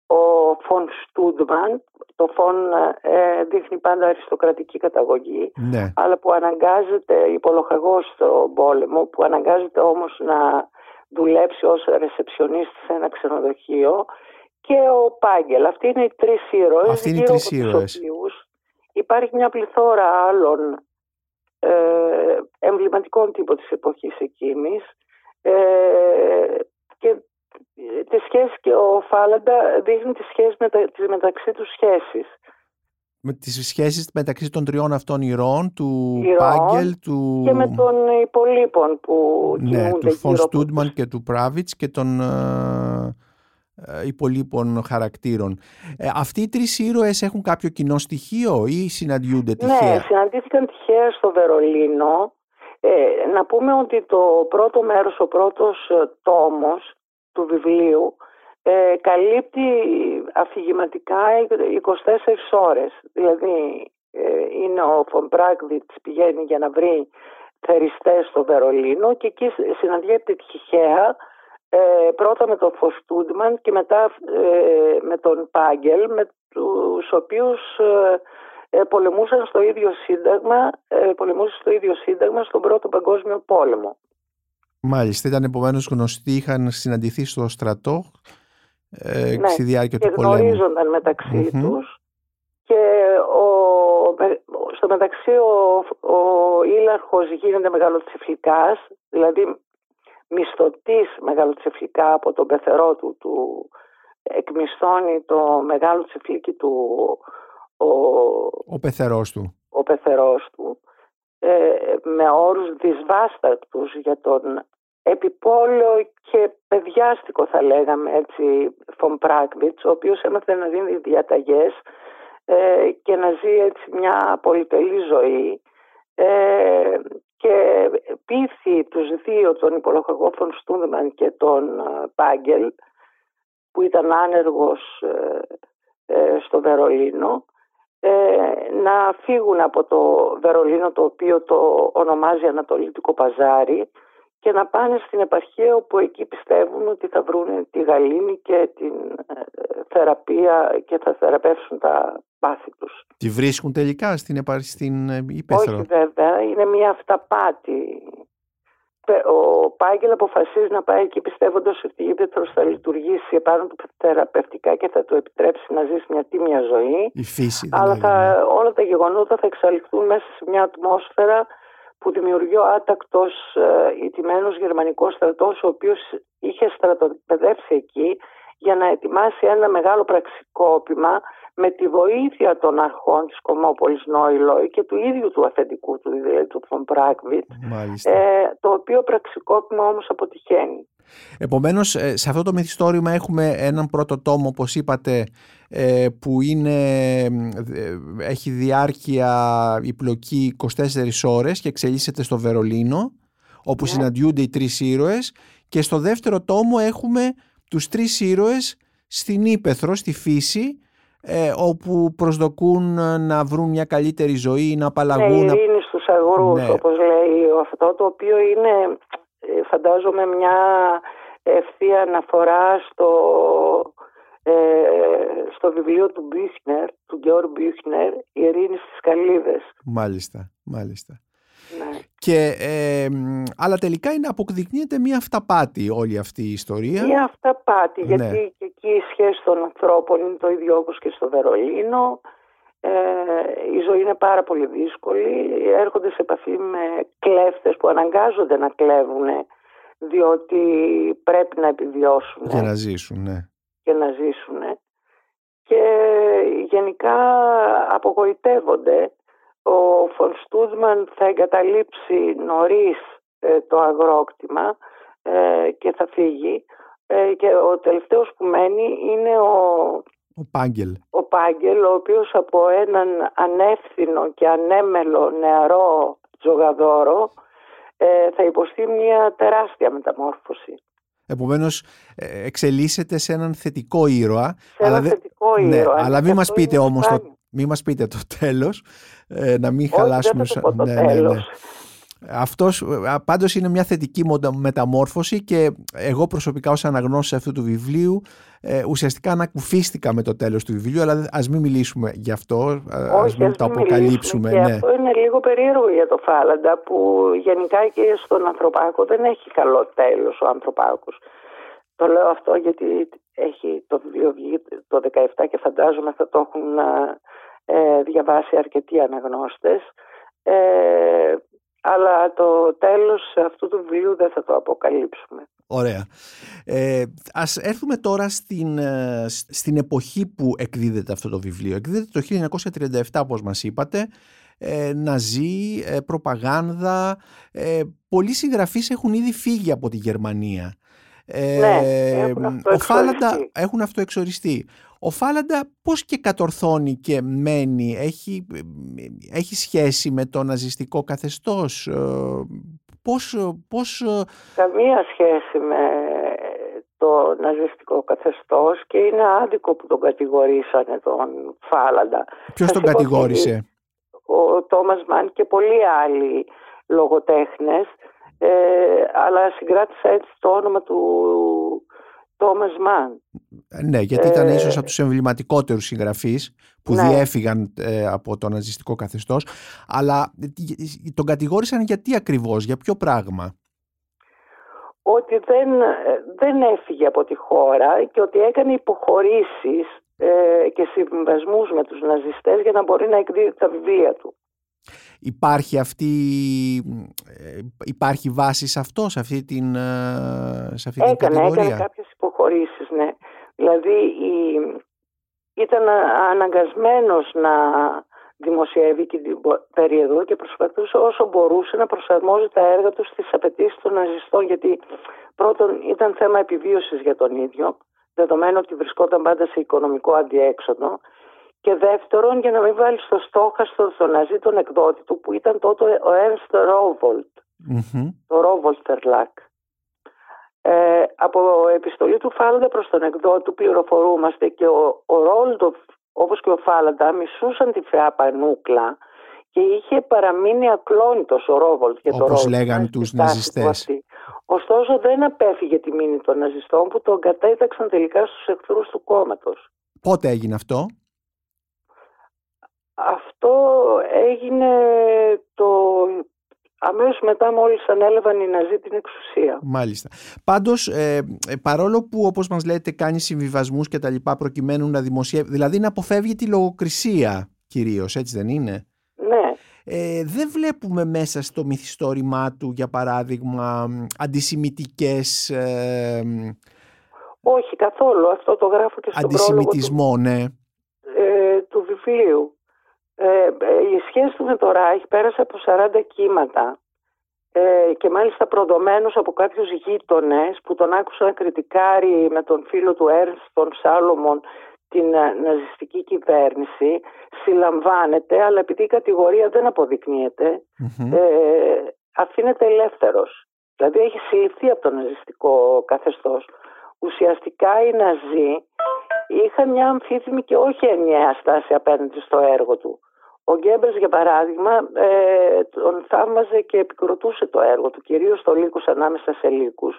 ο Φον Στούντμαν, το Φον ε, δείχνει πάντα αριστοκρατική καταγωγή, Ναι. αλλά που αναγκάζεται, υπολοχαγός στον πόλεμο, που αναγκάζεται όμως να δουλέψει ως ρεσεψιονίστης σε ένα ξενοδοχείο και ο Πάγκελ. Αυτοί είναι οι τρεις ήρωες. Αυτοί είναι οι γύρω τρεις από τους ήρωες. οποίους υπάρχει μια πληθώρα άλλων ε, εμβληματικών τύπων της εποχής εκείνης ε, και ε, τη σχέση και ο Φάλαντα δείχνει τις, σχέσεις μετα, τις μεταξύ τους σχέσεις. Με τις σχέσεις μεταξύ των τριών αυτών ηρώων, του Ηρώων Πάγκελ, του... Και με των υπολείπων που ναι, κινούνται του Φον γύρω από Στούντμαν τους- και του Πράβιτς και των ε, ε, υπολείπων χαρακτήρων. Ε, αυτοί οι τρεις ήρωες έχουν κάποιο κοινό στοιχείο ή συναντιούνται τυχαία; Ναι, συναντήθηκαν τυχαία στο Βερολίνο. Ε, να πούμε ότι το πρώτο μέρος, ο πρώτος ε, τόμος του βιβλίου ε, καλύπτει αφηγηματικά 24 ώρες. Δηλαδή ε, είναι ο Φον Πράγκβιτς πηγαίνει για να βρει θεριστές στο Βερολίνο και εκεί συναντιέται τυχαία ε, πρώτα με τον Φωστούντμαν και μετά ε, με τον Πάγκελ με τους οποίους ε, ε, πολεμούσαν στο ίδιο σύνταγμα, ε, πολεμούσαν στο ίδιο σύνταγμα στον Πρώτο Παγκόσμιο Πόλεμο. Μάλιστα, ήταν επομένως γνωστοί, είχαν συναντηθεί στο στρατό ε, Ναι, στη διάρκεια και του πολέμου. γνωρίζονταν μεταξύ Μμμ. τους και ο, με- στο μεταξύ ο, ο Ήλαρχος γίνεται μεγαλοτσεφλικάς, δηλαδή μισθωτής μεγαλοτσεφλικά από τον πεθερό του, του εκμισθώνει το μεγάλο τσεφλίκι του ο, Ο πεθερός του. ο πεθερός του ε, με όρους δυσβάστατους για τον επιπόλαιο και παιδιάστικο θα λέγαμε έτσι Φον Πράγκβιτς ο οποίος έμαθε να δίνει διαταγές ε, και να ζει έτσι μια πολυτελή ζωή. Ε, και πείθει τους δύο τον υπολογαγό Φον Στούντμαν και τον ε, Πάγκελ που ήταν άνεργος ε, ε, στο Βερολίνο. ε, να φύγουν από το Βερολίνο το οποίο το ονομάζει Ανατολίτικο Παζάρι και να πάνε στην επαρχία όπου εκεί πιστεύουν ότι θα βρουν τη γαλήνη και την ε, θεραπεία και θα θεραπεύσουν τα πάθη τους. Τη βρίσκουν τελικά στην, επα... στην ε, Ήπεθρο; Όχι βέβαια, είναι μια αυταπάτη. Πε- Ο Πάγκελ αποφασίζει να πάει εκεί πιστεύοντας ότι η Ήπεθρος θα λειτουργήσει επάνω του θεραπευτικά και θα του επιτρέψει να ζήσει μια τίμια ζωή. Η φύση Αλλά δηλαδή. θα, ναι. όλα τα γεγονότα θα εξαλειφθούν μέσα σε μια ατμόσφαιρα που δημιουργεί ο άτακτος ε, ιτημένος γερμανικός στρατός ο οποίος είχε στρατοπεδεύσει εκεί για να ετοιμάσει ένα μεγάλο πραξικόπημα με τη βοήθεια των αρχών της Κομόπολης Νόηλοι και του ίδιου του αφεντικού του, δηλαδή του Φον Πράγκβιτ, Μάλιστα. ε, το οποίο πραξικόπημα όμως αποτυχαίνει. Επομένως, ε, σε αυτό το μυθιστόρημα έχουμε έναν πρώτο τόμο, όπως είπατε, ε, που είναι, ε, έχει διάρκεια η πλοκή 24 ώρες και εξελίσσεται στο Βερολίνο, όπου Ναι. συναντιούνται οι τρεις ήρωες και στο δεύτερο τόμο έχουμε τους τρεις ήρωες στην Ήπεθρο, στη φύση, ε, όπου προσδοκούν ε, να βρουν μια καλύτερη ζωή, να Ναι, απαλλαγούν. ειρήνη στους αγρούς, Ναι. όπως λέει αυτό, το οποίο είναι, ε, φαντάζομαι, μια ευθεία αναφορά στο, ε, στο βιβλίο του Μπίχνερ, του Γκέορ Μπίχνερ, «Η ειρήνη στις Καλύβες». Μάλιστα, μάλιστα. Ναι. Και, ε, μ, αλλά τελικά είναι, αποκδεικνύεται μια αυταπάτη όλη αυτή η ιστορία. Μια αυταπάτη, Ναι. γιατί και εκεί η σχέση των ανθρώπων είναι το ίδιο όπως και στο Βερολίνο. Ε, η ζωή είναι πάρα πολύ δύσκολη. Έρχονται σε επαφή με κλέφτες που αναγκάζονται να κλέβουν διότι πρέπει να επιβιώσουν Για να ζήσουν, ναι. και να ζήσουν. Και γενικά απογοητεύονται. Ο Φον Στούδμαν θα εγκαταλείψει νωρίς ε, το αγρόκτημα ε, και θα φύγει. Ε, και ο τελευταίος που μένει είναι ο, Ο Πάγκελ. ο Πάγκελ, ο οποίος από έναν ανεύθυνο και ανέμελο νεαρό τζογαδόρο ε, θα υποστεί μια τεράστια μεταμόρφωση. Επομένως ε, εξελίσσεται σε έναν θετικό ήρωα. Σε ένα δε- θετικό ναι, ήρωα. αλλά Και μην μας αυτό πείτε είναι όμως το, σπάνιο. μη μας πείτε το τέλος, ε, να μην Όχι, χαλάσουμε... δεν θα το πω το ναι, ναι, ναι. τέλος. Αυτός πάντως είναι μια θετική μεταμόρφωση και εγώ προσωπικά ως αναγνώστης αυτού του βιβλίου ε, ουσιαστικά ανακουφίστηκα με το τέλος του βιβλίου αλλά ας μην μιλήσουμε γι' αυτό, ας μην το αποκαλύψουμε. Και ναι. αυτό είναι λίγο περίεργο για το Φάλαντα που γενικά και στον Ανθρωπάκο δεν έχει καλό τέλος ο Ανθρωπάκος. Το λέω αυτό γιατί έχει το βιβλίο βγει το 17 και φαντάζομαι θα το έχουν ε, διαβάσει αρκετοί αναγνώστες. Ε, αλλά το τέλος αυτού του βιβλίου δεν θα το αποκαλύψουμε. Ωραία. Ε, ας έρθουμε τώρα στην, ε, στην εποχή που εκδίδεται αυτό το βιβλίο. Εκδίδεται το 1937 όπως μας είπατε. Ε, ναζί, ε, προπαγάνδα. Ε, πολλοί συγγραφείς έχουν ήδη φύγει από τη Γερμανία. Ε, ναι, έχουν Φάλαντα έχουν αυτοεξοριστεί. Ο Φάλαντα πώς και κατορθώνει και μένει, έχει, έχει σχέση με το ναζιστικό καθεστώς, ε, πώς, πώς... Ε, Καμία σχέση με το ναζιστικό καθεστώς και είναι άδικο που τον κατηγορήσανε τον Φάλαντα. Ποιος τον κατηγόρησε; Ο Τόμας Μαν και πολλοί άλλοι λογοτέχνες ε, αλλά συγκράτησα έτσι το όνομα του Τόμας Μαν. Ναι, γιατί ήταν ε, ίσως από τους εμβληματικότερους συγγραφείς που ναι. διέφυγαν ε, από το ναζιστικό καθεστώς αλλά τον κατηγόρησαν γιατί ακριβώς, για ποιο πράγμα; Ότι δεν, δεν έφυγε από τη χώρα και ότι έκανε υποχωρήσεις και συμβασμούς με τους ναζιστές για να μπορεί να εκδίδει τα βιβλία του. Υπάρχει αυτή, ε, υπάρχει βάση σε αυτό, σε αυτή την, ε, σε αυτή την κατηγορία. Έκανε κάποιες υποχωρήσεις, ναι. Δηλαδή η, ήταν αναγκασμένος να δημοσιεύει και την περίοδο και προσπαθούσε όσο μπορούσε να προσαρμόζει τα έργα του στις απαιτήσεις των ναζιστών γιατί πρώτον ήταν θέμα επιβίωσης για τον ίδιο δεδομένου ότι βρισκόταν πάντα σε οικονομικό αντιέξοδο και δεύτερον, για να μην βάλει στο στόχαστρο στον Ναζί τον εκδότη του που ήταν τότε ο Ernst Rowold, το Rowold Verlag. Ε, από επιστολή του Φάλαντα προς τον εκδότη του πληροφορούμαστε και ο, ο Ρόλντοφ όπως και ο Φάλαντα μισούσαν τη Φεά Πανούκλα και είχε παραμείνει ακλόνητος ο Ρόβολτ για το Όπως λέγαν τους ναζιστές. Ωστόσο δεν απέφυγε τη μήνυ των ναζιστών που τον κατέταξαν τελικά στους εχθρούς του κόμματος. Πότε έγινε αυτό; Αυτό έγινε το αμέσως μετά μόλις ανέλαβαν οι Ναζί την εξουσία. Μάλιστα. Πάντως, ε, παρόλο που όπως μας λέτε κάνει συμβιβασμούς και τα λοιπά προκειμένου να δημοσιεύει, δηλαδή να αποφεύγει τη λογοκρισία κυρίως, έτσι δεν είναι; Ναι. Ε, δεν βλέπουμε μέσα στο μυθιστόρημά του, για παράδειγμα, αντισημιτικές... Ε, Όχι καθόλου, αυτό το γράφω και στον Αντισημιτισμό, ναι. Ε, του βιβλίου. Ε, ε, η σχέση του με το Ράιχ πέρασε από 40 κύματα ε, και μάλιστα προδομένος από κάποιους γείτονες που τον άκουσαν κριτικάρει με τον φίλο του Έρνστ, τον Σάλομον, την ε, ναζιστική κυβέρνηση, συλλαμβάνεται, αλλά επειδή η κατηγορία δεν αποδεικνυεται ε, αφήνεται ελεύθερος. Δηλαδή έχει συλληφθεί από το ναζιστικό καθεστώς. Ουσιαστικά οι Ναζί είχαν μια αμφίθυμη και όχι ενιαία στάση απέναντι στο έργο του. Ο Γκέμπελς για παράδειγμα ε, τον θαύμαζε και επικροτούσε το έργο του, κυρίως το λύκους ανάμεσα σε λύκους,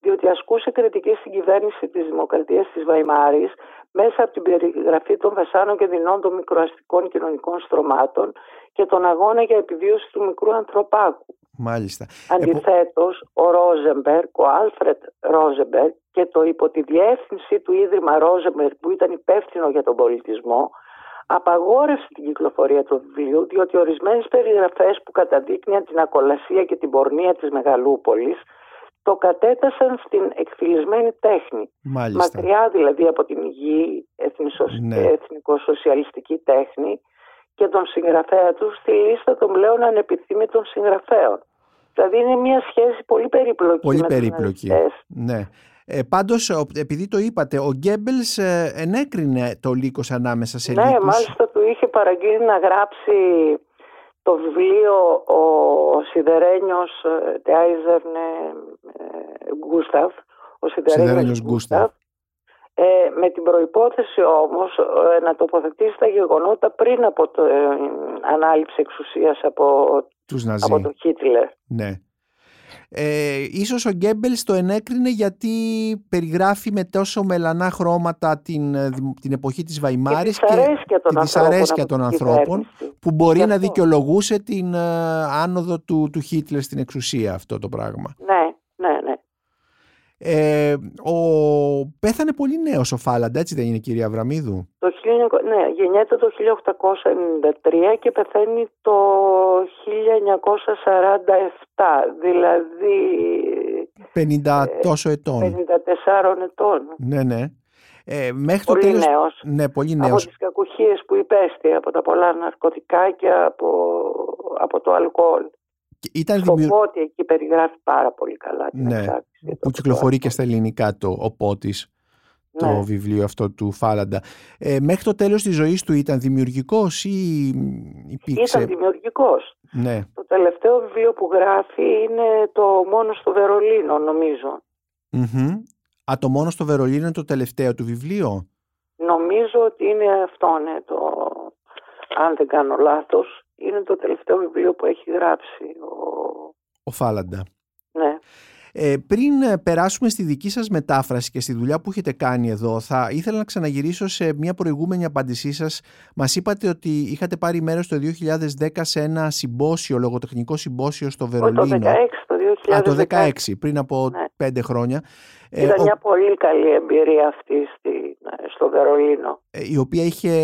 διότι ασκούσε κριτική στην κυβέρνηση της Δημοκρατίας της Βαϊμάρης μέσα από την περιγραφή των βασάνων και δεινών των μικροαστικών κοινωνικών στρωμάτων και τον αγώνα για επιβίωση του μικρού ανθρωπάκου. Μάλιστα. Αντιθέτως, ο Ρόζεμπερκ, ο Άλφρετ Ρόζεμπερκ και το υπό τη διεύθυνση του Ίδρυμα Ρόζεμπερκ που ήταν υπεύθυνο για τον πολιτισμό απαγόρευσε την κυκλοφορία του βιβλίου διότι ορισμένες περιγραφές που καταδείκνυαν την ακολασία και την πορνεία της Μεγαλούπολης το κατέτασαν στην εκφυλισμένη τέχνη. Μάλιστα. Μακριά δηλαδή από την υγιή ναι. εθνικοσοσιαλιστική τέχνη και τον συγγραφέα τους στη λίστα των πλέον ανεπιθύμητων συγγραφέων. Δηλαδή είναι μια σχέση πολύ περίπλοκη. Πολύ με περίπλοκη. Ναι. Ε, πάντως, επειδή το είπατε, ο Γκέμπελς ε, ενέκρινε το λύκος ανάμεσα σε ναι, λύκους. Ναι, μάλιστα του είχε παραγγείλει να γράψει το βιβλίο ο Σιδερένιος Τεάιζερνε Γκούσταφ, ο Σιδερένιος Γκούσταφ, ε, με την προϋπόθεση όμως ε, να τοποθετήσει τα γεγονότα πριν από την ε, ανάληψη εξουσίας από τους Ναζί. από τον Χίτλερ. Ναι. Ε, ίσως ο Γκέμπελς το ενέκρινε γιατί περιγράφει με τόσο μελανά χρώματα την, ε, την εποχή της Βαϊμάρης και, και τη δυσαρέσκεια των ανθρώπων που μπορεί να δικαιολογούσε την ε, άνοδο του, του Χίτλερ στην εξουσία αυτό το πράγμα. Ναι, ναι, ναι. Ε, ο... Πέθανε πολύ νέος ο Φάλαντα, έτσι δεν είναι κυρία Αβραμίδου; Το 19... Ναι, γεννιέται το 1893 και πεθαίνει το 1947, δηλαδή... 50 ε, τόσο ετών. 54 ετών. Ναι, ναι. Ε, μέχρι πολύ το τέλος... νέος. Ναι, πολύ νέος. Από τις κακουχίες που υπέστη, από τα πολλά ναρκωτικά και από, από το αλκοόλ. Ήταν Στο δημιου... Πότη εκεί περιγράφει πάρα πολύ καλά την ναι, που κυκλοφορεί και στα ελληνικά το ο Πότης το ναι. βιβλίο αυτό του Φάλαντα. Ε, μέχρι το τέλος της ζωής του ήταν δημιουργικός ή υπήρξε... Ήταν δημιουργικός. Ναι. Το τελευταίο βιβλίο που γράφει είναι το μόνος στο Βερολίνο νομίζω. Mm-hmm. Α, το μόνος στο Βερολίνο είναι το τελευταίο του βιβλίο; Νομίζω ότι είναι αυτό, ναι, το... αν δεν κάνω λάθος. Είναι το τελευταίο βιβλίο που έχει γράψει ο, ο Φάλαντα. Ναι. Ε, πριν ε, περάσουμε στη δική σας μετάφραση και στη δουλειά που έχετε κάνει εδώ, θα ήθελα να ξαναγυρίσω σε μια προηγούμενη απάντησή σας. Μας είπατε ότι είχατε πάρει μέρος το 2010 σε ένα συμπόσιο, λογοτεχνικό συμπόσιο στο Βερολίνο. το 2016, το 2016. Α, το 2016, πριν από ναι. πέντε χρόνια. Ε, Ήταν μια πολύ καλή εμπειρία αυτή στη, στο Βερολίνο. Ε, η οποία είχε,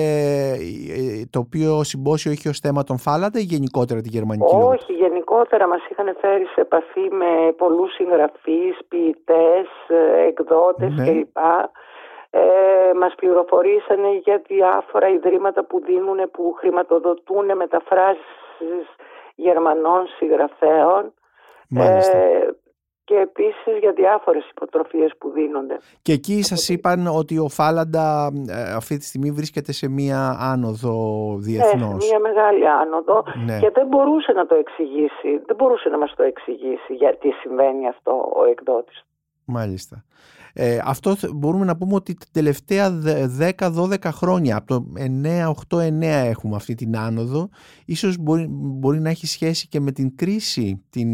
το οποίο συμπόσιο είχε ως θέμα τον Φάλαντα ή γενικότερα τη γερμανική Όχι, γενικότερα μας είχαν φέρει σε επαφή με πολλούς συγγραφείς, ποιητές, εκδότες ναι. κλπ. Ε, μας πληροφορήσανε για διάφορα ιδρύματα που δίνουν, που χρηματοδοτούν μεταφράσεις Γερμανών συγγραφέων. Ε, και επίσης για διάφορες υποτροφίες που δίνονται. Και εκεί σας είπαν ότι ο Φάλαντα ε, αυτή τη στιγμή βρίσκεται σε μία άνοδο διεθνώς. Ναι, σε μία μεγάλη άνοδο ναι. και δεν μπορούσε να το εξηγήσει, δεν μπορούσε να μας το εξηγήσει γιατί συμβαίνει αυτό ο εκδότης. Μάλιστα. Ε, αυτό μπορούμε να πούμε ότι τα τελευταία 10-12 χρόνια, από το 9-8-9 έχουμε αυτή την άνοδο. Ίσως μπορεί, μπορεί να έχει σχέση και με την κρίση, την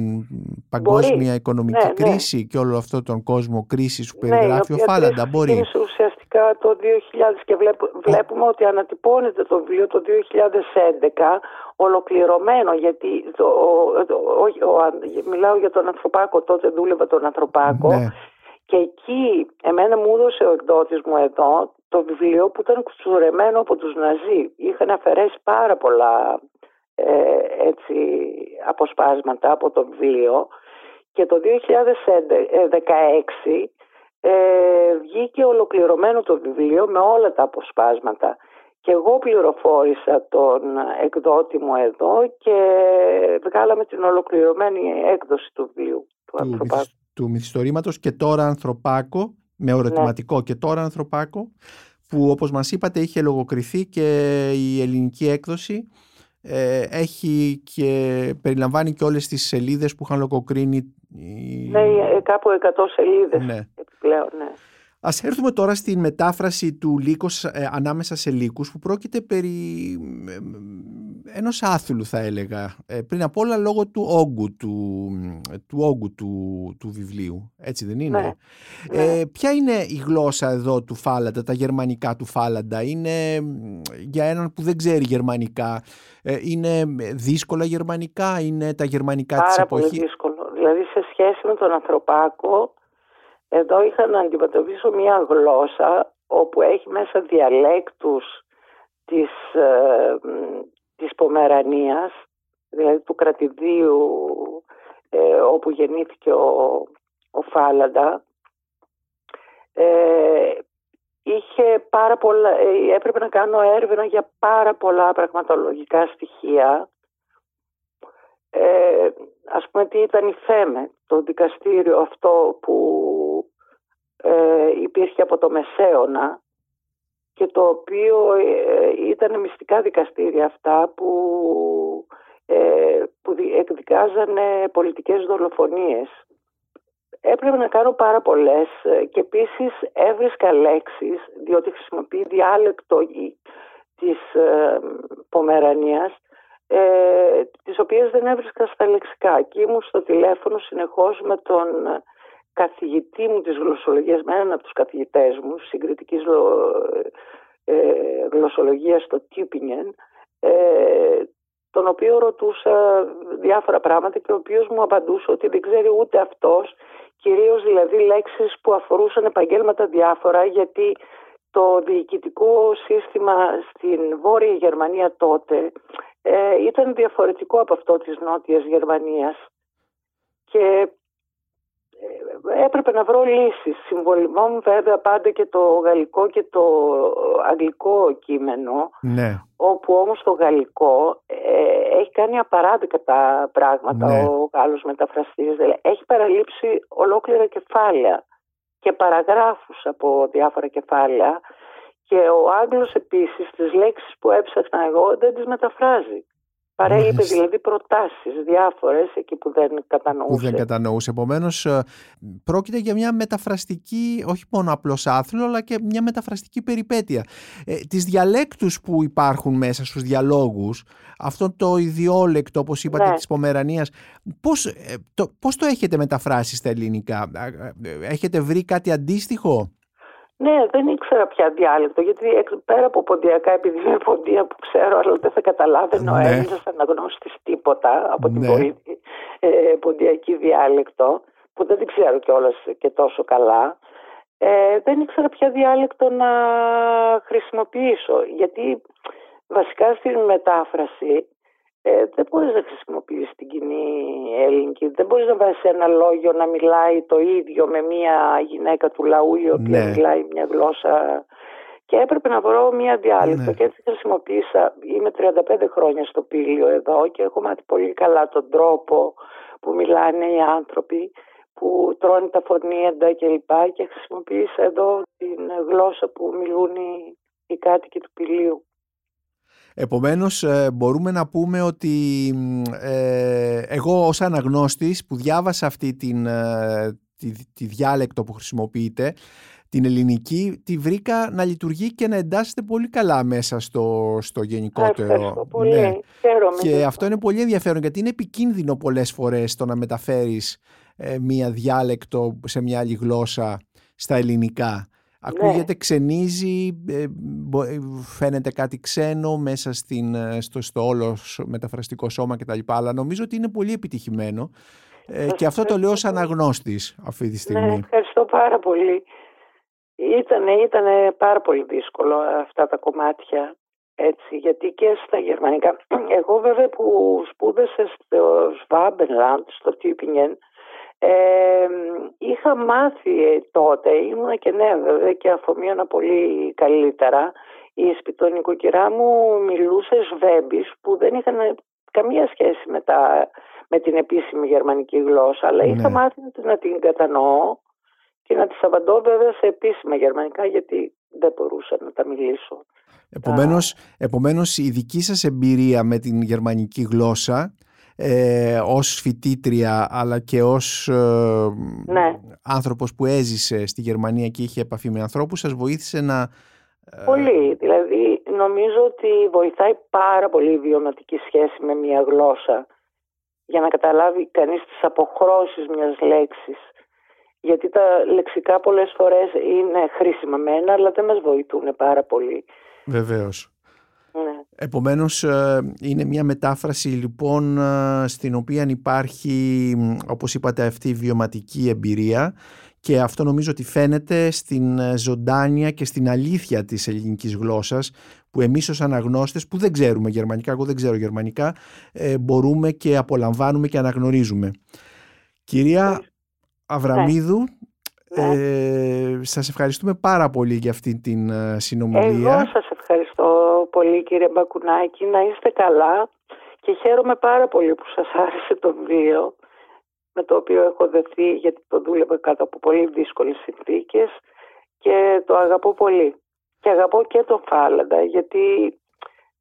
παγκόσμια οικονομική ναι, ναι. κρίση και όλο αυτό τον κόσμο κρίσης που περιγράφει ναι, ο Φάλαντα. Μπορεί. Είναι ουσιαστικά το 2000 και βλέπουμε ότι ανατυπώνεται το βιβλίο το 2011 ολοκληρωμένο γιατί το, μιλάω για τον Ανθρωπάκο τότε δούλευα τον Ανθρωπάκο ναι. Και εκεί εμένα μου έδωσε ο εκδότης μου εδώ το βιβλίο που ήταν κουστουρεμένο από τους Ναζί. Είχαν αφαιρέσει πάρα πολλά ε, έτσι, αποσπάσματα από το βιβλίο και το 2016 ε, βγήκε ολοκληρωμένο το βιβλίο με όλα τα αποσπάσματα. Και εγώ πληροφόρησα τον εκδότη μου εδώ και βγάλαμε την ολοκληρωμένη έκδοση του βιβλίου του, του του μυθιστορήματος και τώρα ανθρωπάκο, με ερωτηματικό και τώρα ανθρωπάκο, που όπως μας είπατε είχε λογοκριθεί και η ελληνική έκδοση ε, έχει και περιλαμβάνει και όλες τις σελίδες που είχαν λογοκρίνει. Ναι, ε, κάπου 100 σελίδες ναι. επιπλέον, ναι. Ας έρθουμε τώρα στην μετάφραση του Λύκος ε, ανάμεσα σε λύκους που πρόκειται περί ε, ενός άθλου θα έλεγα. Ε, πριν απ' όλα λόγω του όγκου του, του, όγκου του, του βιβλίου. Έτσι δεν είναι; Ναι, ε, ναι. Ποια είναι η γλώσσα εδώ του Φάλαντα, τα γερμανικά του Φάλαντα; Είναι για έναν που δεν ξέρει γερμανικά. είναι δύσκολα γερμανικά, είναι τα γερμανικά Πάρα της εποχής. Πάρα πολύ δύσκολο. Δηλαδή σε σχέση με τον ανθρωπάκο εδώ είχα να αντιμετωπίσω μια γλώσσα όπου έχει μέσα διαλέκτους της, ε, της Πομερανίας, δηλαδή του κρατηδίου ε, όπου γεννήθηκε ο, ο Φάλαντα. Ε, είχε πάρα πολλά, ε, έπρεπε να κάνω έρευνα για πάρα πολλά πραγματολογικά στοιχεία. Ε, ας πούμε τι ήταν η ΦΕΜΕ, το δικαστήριο αυτό που ε, υπήρχε από το Μεσαίωνα και το οποίο ε, ήταν μυστικά δικαστήρια αυτά που, ε, που εκδικάζανε πολιτικές δολοφονίες. Έπρεπε να κάνω πάρα πολλές ε, και επίσης έβρισκα λέξεις διότι χρησιμοποιεί διάλεκτο της ε, Πομερανίας ε, τις οποίες δεν έβρισκα στα λεξικά και ήμουν στο τηλέφωνο συνεχώς με τον καθηγητή μου της γλωσσολογίας, με έναν από τους καθηγητές μου συγκριτικής ε, γλωσσολογίας στο Τύπινγεν, ε, τον οποίο ρωτούσα διάφορα πράγματα και ο οποίος μου απαντούσε ότι δεν ξέρει ούτε αυτός, κυρίως δηλαδή λέξεις που αφορούσαν επαγγέλματα διάφορα, γιατί το διοικητικό σύστημα στην Βόρεια Γερμανία τότε ε, ήταν διαφορετικό από αυτό της Νότιας Γερμανίας. Και ε, έπρεπε να βρω λύσεις. Συμβολιμόμουν βέβαια πάντα και το γαλλικό και το αγγλικό κείμενο, ναι. όπου όμως το γαλλικό ε, έχει κάνει απαράδεκτα πράγματα Ναι. ο Γάλλος μεταφραστής. Δηλαδή, έχει παραλείψει ολόκληρα κεφάλαια και παραγράφους από διάφορα κεφάλαια και ο Άγγλος επίσης τις λέξεις που έψαχνα εγώ δεν τις μεταφράζει. Παρέλειπε Μάλιστα. δηλαδή προτάσεις διάφορες εκεί που δεν κατανοούσε. που δεν κατανοούσε. Επομένως, πρόκειται για μια μεταφραστική, όχι μόνο απλώς άθλο, αλλά και μια μεταφραστική περιπέτεια. Ε, Τις διαλέκτους που υπάρχουν μέσα στους διαλόγους, αυτό το ιδιόλεκτο, όπως είπατε, Ναι. της Πομερανίας, πώς, ε, το, πώς το έχετε μεταφράσει στα ελληνικά, Ε, ε, έχετε βρει κάτι αντίστοιχο; Ναι, δεν ήξερα πια διάλεκτο, γιατί εξ- πέρα από ποντιακά, επειδή είναι ποντία που ξέρω, αλλά δεν θα καταλάβαινε ο Ναι. Έλληνας αναγνώστης τίποτα από την Ναι. πολύ ε, ποντιακή διάλεκτο, που δεν την ξέρω κιόλας και τόσο καλά. Ε, δεν ήξερα ποια διάλεκτο να χρησιμοποιήσω, γιατί βασικά στην μετάφραση ε, δεν μπορείς να χρησιμοποιήσεις την κοινή ελληνική. Δεν μπορείς να βάζεις ένα λόγιο να μιλάει το ίδιο με μια γυναίκα του λαού η οποία Ναι. μιλάει μια γλώσσα και έπρεπε να βρω μια διάλεκτο Ναι. και έτσι χρησιμοποίησα, είμαι 35 χρόνια στο Πήλιο εδώ και έχω μάθει πολύ καλά τον τρόπο που μιλάνε οι άνθρωποι που τρώνε τα φορνίεντα κλπ. Και, και χρησιμοποίησα εδώ την γλώσσα που μιλούν οι, οι κάτοικοι του Πηλίου. Επομένως ε, μπορούμε να πούμε ότι μ, ε, εγώ ως αναγνώστης που διάβασα αυτή την, ε, τη, τη διάλεκτο που χρησιμοποιείτε, την ελληνική, τη βρήκα να λειτουργεί και να εντάσσεται πολύ καλά μέσα στο, στο γενικότερο. Ευχαριστώ πολύ. Ναι. Χαίρομαι. Και γι' αυτό είναι πολύ ενδιαφέρον γιατί είναι επικίνδυνο πολλές φορές το να μεταφέρεις ε, μία διάλεκτο σε μια άλλη γλώσσα στα ελληνικά. Ακούγεται, ξενίζει, ε, μπο- ε, φαίνεται κάτι ξένο μέσα στην, ε, στο, στο όλο σ- μεταφραστικό σώμα κτλ. Αλλά νομίζω ότι είναι πολύ επιτυχημένο ε, και αυτό το λέω ως αναγνώστης αυτή τη στιγμή. Ναι, ευχαριστώ πάρα πολύ. Ήτανε, ήτανε πάρα πολύ δύσκολο αυτά τα κομμάτια έτσι, γιατί και στα γερμανικά. Εγώ βέβαια που σπούδασα στο Σβάμπενλαντ, στο Τύπινγεν, ε, είχα μάθει ε, τότε, ήμουνα και νέα βέβαια και αφομοίωνα πολύ καλύτερα. Η σπιτονικοκυρά μου μιλούσε σβέμπης που δεν είχαν καμία σχέση με, τα, με την επίσημη γερμανική γλώσσα, αλλά είχα Ναι. μάθει να την κατανοώ και να τις απαντώ βέβαια σε επίσημα γερμανικά γιατί δεν μπορούσα να τα μιλήσω. Επομένως, επομένως η δική σας εμπειρία με την γερμανική γλώσσα ε, ως φοιτήτρια αλλά και ως ε, Ναι. άνθρωπος που έζησε στη Γερμανία και είχε επαφή με ανθρώπους σας βοήθησε να... ε, Πολύ. Δηλαδή νομίζω ότι βοηθάει πάρα πολύ η βιωματική σχέση με μια γλώσσα για να καταλάβει κανείς τις αποχρώσεις μιας λέξης. Γιατί τα λεξικά πολλές φορές είναι χρήσιμα μένα, αλλά δεν μας βοηθούν πάρα πολύ. Βεβαίως. Ναι. Επομένως ε, είναι μια μετάφραση λοιπόν ε, στην οποία υπάρχει μ, όπως είπατε αυτή η βιωματική εμπειρία και αυτό νομίζω ότι φαίνεται στην ε, ζωντάνια και στην αλήθεια της ελληνικής γλώσσας που εμείς ως αναγνώστες που δεν ξέρουμε γερμανικά, εγώ δεν ξέρω γερμανικά, ε, μπορούμε και απολαμβάνουμε και αναγνωρίζουμε. Κυρία Αβραμίδου, Ναι. ε, σας ευχαριστούμε πάρα πολύ για αυτή την ε, συνομιλία. Εγώ σας ευχαριστώ πολύ κύριε Μπακουνάκη, να είστε καλά και χαίρομαι πάρα πολύ που σας άρεσε το βιβλίο με το οποίο έχω δεθεί γιατί το δούλευα κάτω από πολύ δύσκολες συνθήκες και το αγαπώ πολύ. Και αγαπώ και το Φάλαντα γιατί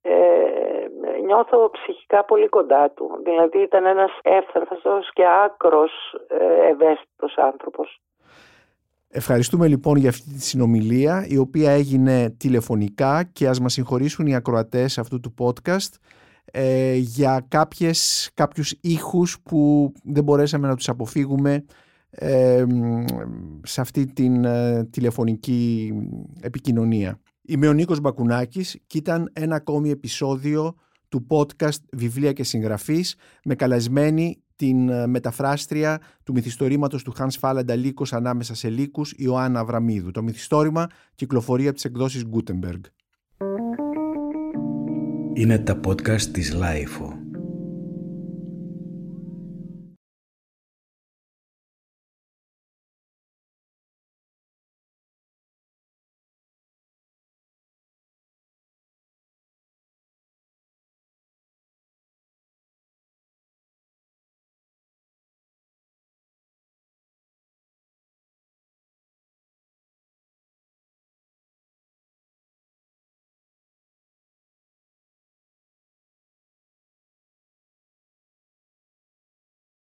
ε, νιώθω ψυχικά πολύ κοντά του. Δηλαδή ήταν ένας εύθραυστος και άκρος ε, ευαίσθητος άνθρωπος. Ευχαριστούμε λοιπόν για αυτή τη συνομιλία η οποία έγινε τηλεφωνικά και ας μας συγχωρήσουν οι ακροατές αυτού του podcast ε, για κάποιες, κάποιους ήχους που δεν μπορέσαμε να τους αποφύγουμε ε, σε αυτή την ε, τηλεφωνική επικοινωνία. Είμαι ο Νίκος Μπακουνάκης και ήταν ένα ακόμη επεισόδιο του podcast «Βιβλία και συγγραφής» με καλεσμένη την ε, μεταφράστρια του μυθιστορήματος του Hans Φάλαντα «Λύκος ανάμεσα σε λύκους» Ιωάννα Αβραμίδου. Το μυθιστόρημα κυκλοφορεί από τις εκδόσεις Gutenberg. Είναι τα podcast της Λάιφο.